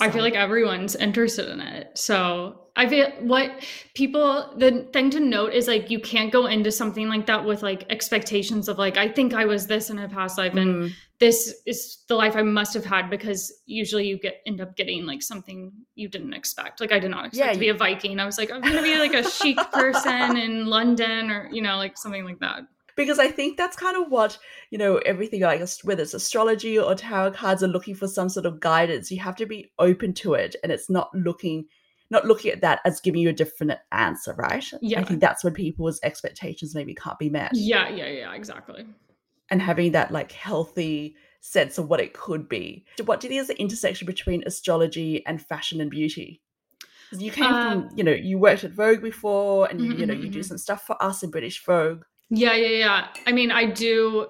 I, should? I feel like everyone's interested in it. So I feel what people, the thing to note is like, you can't go into something like that with like expectations of like, I think I was this in a past life. And mm this is the life I must have had because usually you get end up getting like something you didn't expect. Like I did not expect yeah, to be a Viking. I was like, I'm gonna be like a chic person in London or you know, like something like that. Because I think that's kind of what, you know, everything like whether it's astrology or tarot cards are looking for some sort of guidance. You have to be open to it and it's not looking not looking at that as giving you a different answer, right? Yeah. I think that's when people's expectations maybe can't be met. Yeah, yeah, yeah, exactly and having that like healthy sense of what it could be. What do you think is the intersection between astrology and fashion and beauty? You came um, from, you know, you worked at Vogue before, and you, mm-hmm, you know, you do mm-hmm. some stuff for us in British Vogue. Yeah, yeah, yeah. I mean, I do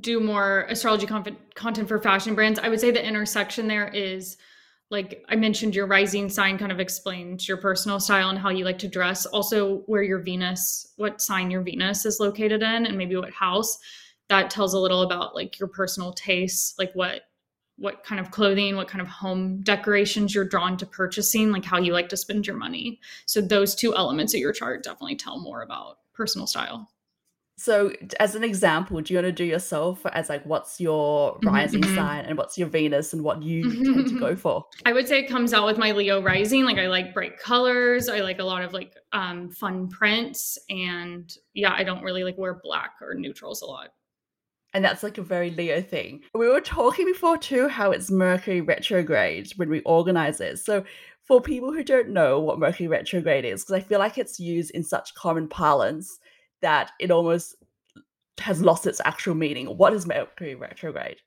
do more astrology content for fashion brands. I would say the intersection there is like I mentioned, your rising sign kind of explains your personal style and how you like to dress. Also, where your Venus, what sign your Venus is located in, and maybe what house that tells a little about like your personal tastes, like what what kind of clothing, what kind of home decorations you're drawn to purchasing, like how you like to spend your money. So those two elements of your chart definitely tell more about personal style. So, as an example, do you want to do yourself as like what's your mm-hmm, rising mm-hmm. sign and what's your Venus and what you mm-hmm. tend to go for? I would say it comes out with my Leo rising. Like I like bright colors. I like a lot of like um, fun prints, and yeah, I don't really like wear black or neutrals a lot. And that's like a very Leo thing. We were talking before too how it's Mercury retrograde when we organize it. So for people who don't know what Mercury retrograde is, because I feel like it's used in such common parlance that it almost has lost its actual meaning. What is Mercury retrograde?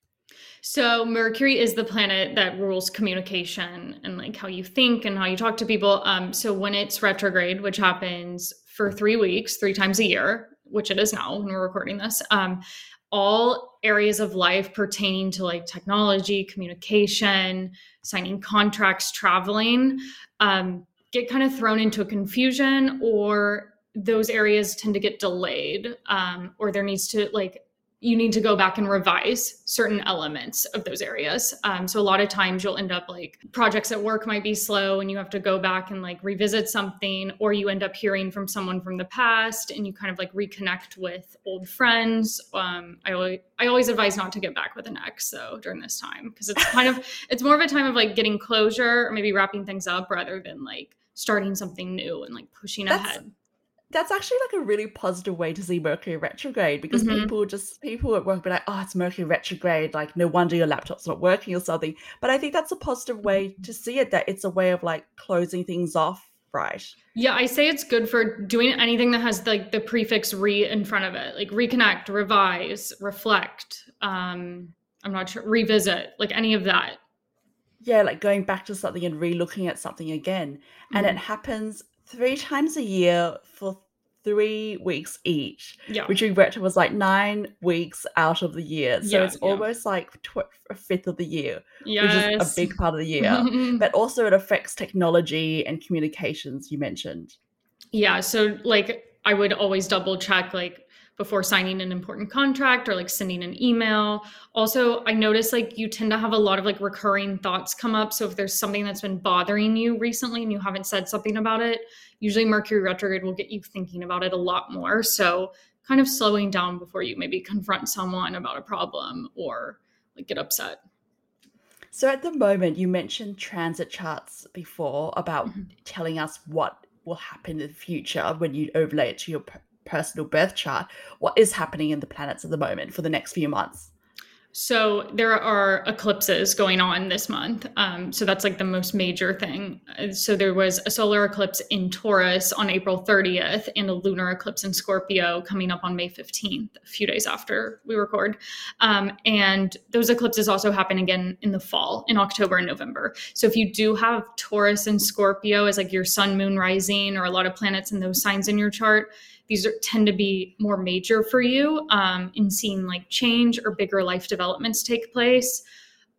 So Mercury is the planet that rules communication and like how you think and how you talk to people. Um, so when it's retrograde, which happens for three weeks, three times a year, which it is now when we're recording this, um, all areas of life pertaining to like technology, communication, signing contracts, traveling, um, get kind of thrown into a confusion or those areas tend to get delayed um, or there needs to like you need to go back and revise certain elements of those areas. Um, so a lot of times you'll end up like projects at work might be slow and you have to go back and like revisit something, or you end up hearing from someone from the past and you kind of like reconnect with old friends. Um, I always I always advise not to get back with an ex though during this time because it's kind of it's more of a time of like getting closure or maybe wrapping things up rather than like starting something new and like pushing That's- ahead that's actually like a really positive way to see Mercury retrograde because mm-hmm. people just people at work be like, oh, it's Mercury retrograde, like no wonder your laptop's not working or something. But I think that's a positive way to see it that it's a way of like closing things off, right? Yeah, I say it's good for doing anything that has like the prefix re in front of it, like reconnect, revise, reflect. Um, I'm not sure, revisit, like any of that. Yeah, like going back to something and re-looking at something again. Mm-hmm. And it mm-hmm. happens three times a year for three weeks each, yeah. which we worked was like nine weeks out of the year. So yeah, it's yeah. almost like tw- a fifth of the year, yes. which is a big part of the year. but also it affects technology and communications, you mentioned. Yeah. So, like, I would always double check, like, before signing an important contract or like sending an email. Also, I notice like you tend to have a lot of like recurring thoughts come up. So if there's something that's been bothering you recently and you haven't said something about it, usually Mercury retrograde will get you thinking about it a lot more. So kind of slowing down before you maybe confront someone about a problem or like get upset. So at the moment, you mentioned transit charts before about mm-hmm. telling us what will happen in the future when you overlay it to your personal birth chart, what is happening in the planets at the moment for the next few months? So there are eclipses going on this month. Um, so that's like the most major thing. So there was a solar eclipse in Taurus on April 30th and a lunar eclipse in Scorpio coming up on May 15th, a few days after we record. Um, and those eclipses also happen again in the fall, in October and November. So if you do have Taurus and Scorpio as like your sun, moon, rising, or a lot of planets in those signs in your chart, these are, tend to be more major for you um, in seeing like change or bigger life developments take place.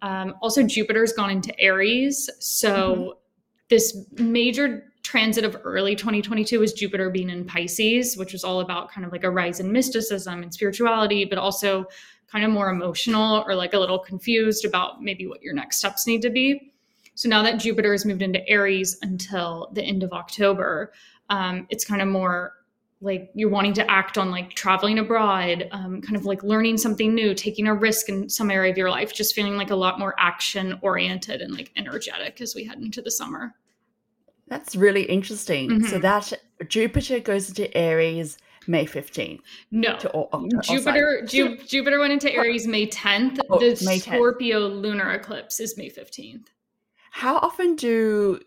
Um, also, Jupiter's gone into Aries. So, mm-hmm. this major transit of early 2022 was Jupiter being in Pisces, which was all about kind of like a rise in mysticism and spirituality, but also kind of more emotional or like a little confused about maybe what your next steps need to be. So now that Jupiter has moved into Aries until the end of October, um, it's kind of more like you're wanting to act on like traveling abroad um, kind of like learning something new taking a risk in some area of your life just feeling like a lot more action oriented and like energetic as we head into the summer that's really interesting mm-hmm. so that jupiter goes into aries May 15th. No. To, oh, oh, Jupiter Ju- Jupiter went into Aries May 10th. Oh, the May 10th. Scorpio lunar eclipse is May 15th. How often do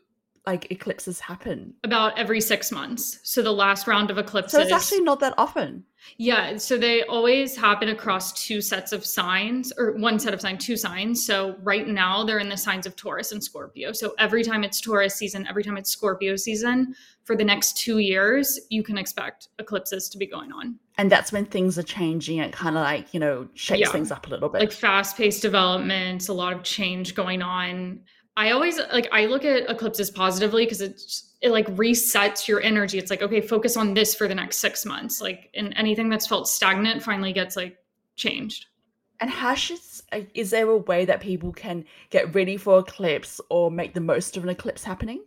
like eclipses happen? About every six months. So the last round of eclipses. So it's actually not that often. Yeah. So they always happen across two sets of signs or one set of signs, two signs. So right now they're in the signs of Taurus and Scorpio. So every time it's Taurus season, every time it's Scorpio season, for the next two years, you can expect eclipses to be going on. And that's when things are changing. It kind of like, you know, shakes yeah. things up a little bit. Like fast paced developments, a lot of change going on. I always like I look at eclipses positively because it's it like resets your energy. It's like okay, focus on this for the next six months. Like, and anything that's felt stagnant finally gets like changed. And how should is there a way that people can get ready for eclipse or make the most of an eclipse happening?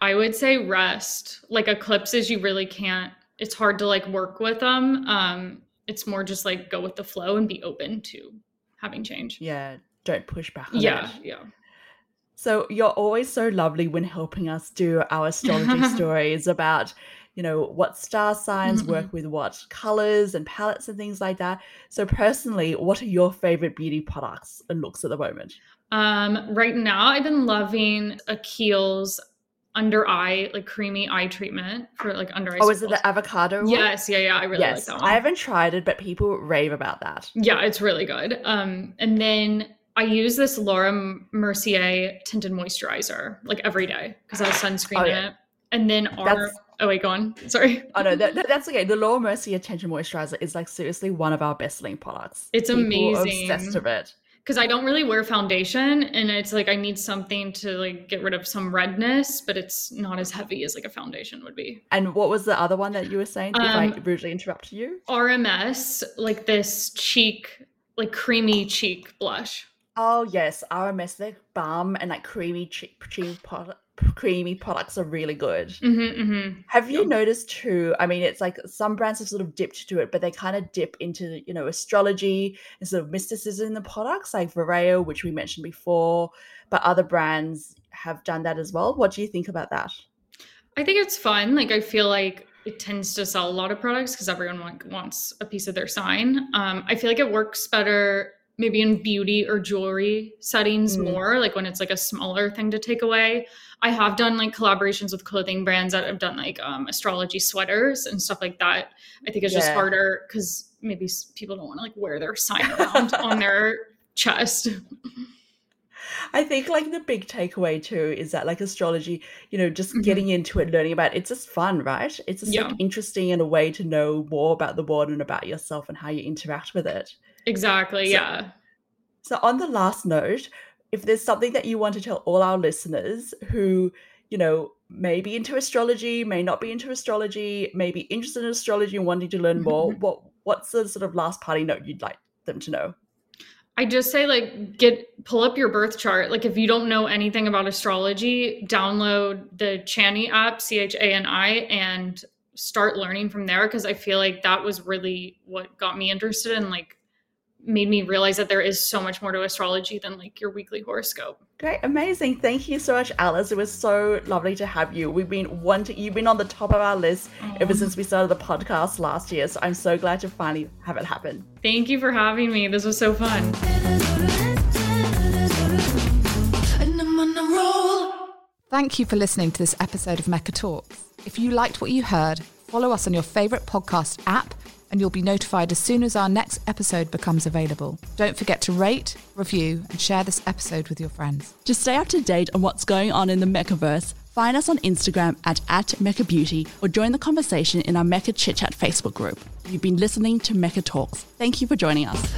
I would say rest. Like eclipses, you really can't. It's hard to like work with them. Um, it's more just like go with the flow and be open to having change. Yeah, don't push back. yeah, it. yeah. So you're always so lovely when helping us do our astrology stories about, you know, what star signs mm-hmm. work with what colors and palettes and things like that. So personally, what are your favorite beauty products and looks at the moment? Um, right now, I've been loving a Kiehl's under eye, like creamy eye treatment for like under eye. Oh, is it the avocado? One? Yes, yeah, yeah. I really yes, like that one. I haven't tried it, but people rave about that. Yeah, it's really good. Um, and then I use this Laura Mercier tinted moisturizer like every day because I have sunscreen oh, yeah. in it. And then our oh wait, go on. Sorry. Oh no, that, that's okay. The Laura Mercier tinted moisturizer is like seriously one of our best selling products. It's People amazing. obsessed with it. Because I don't really wear foundation, and it's like I need something to like get rid of some redness, but it's not as heavy as like a foundation would be. And what was the other one that you were saying? Um, if I um, rudely interrupted you, RMS, like this cheek, like creamy cheek blush. Oh yes, RMS the balm and like creamy cheap, cheap product, creamy products are really good. Mm-hmm, mm-hmm. Have you noticed too? I mean, it's like some brands have sort of dipped to it, but they kind of dip into you know astrology and sort of mysticism in the products, like Vyrao, which we mentioned before. But other brands have done that as well. What do you think about that? I think it's fun. Like I feel like it tends to sell a lot of products because everyone want, wants a piece of their sign. Um, I feel like it works better maybe in beauty or jewelry settings mm. more, like when it's like a smaller thing to take away. I have done like collaborations with clothing brands that have done like um, astrology sweaters and stuff like that. I think it's yeah. just harder because maybe people don't want to like wear their sign around on their chest. I think like the big takeaway too is that like astrology, you know, just mm-hmm. getting into it, learning about it, it's just fun, right? It's just yeah. like interesting and a way to know more about the world and about yourself and how you interact with it. Exactly. So, yeah. So, on the last note, if there's something that you want to tell all our listeners who, you know, may be into astrology, may not be into astrology, may be interested in astrology and wanting to learn more, what what's the sort of last party note you'd like them to know? I just say like get pull up your birth chart. Like if you don't know anything about astrology, download the Chani app, C H A N I, and start learning from there because I feel like that was really what got me interested in like made me realize that there is so much more to astrology than like your weekly horoscope. Great, amazing. Thank you so much, Alice. It was so lovely to have you. We've been wanting you've been on the top of our list ever since we started the podcast last year. So I'm so glad to finally have it happen. Thank you for having me. This was so fun. Thank you for listening to this episode of Mecca Talks. If you liked what you heard, follow us on your favourite podcast app and you'll be notified as soon as our next episode becomes available. Don't forget to rate, review, and share this episode with your friends. To stay up to date on what's going on in the Meccaverse, find us on Instagram at, at Mecca Beauty or join the conversation in our Mecca Chit Chat Facebook group. You've been listening to Mecca Talks. Thank you for joining us.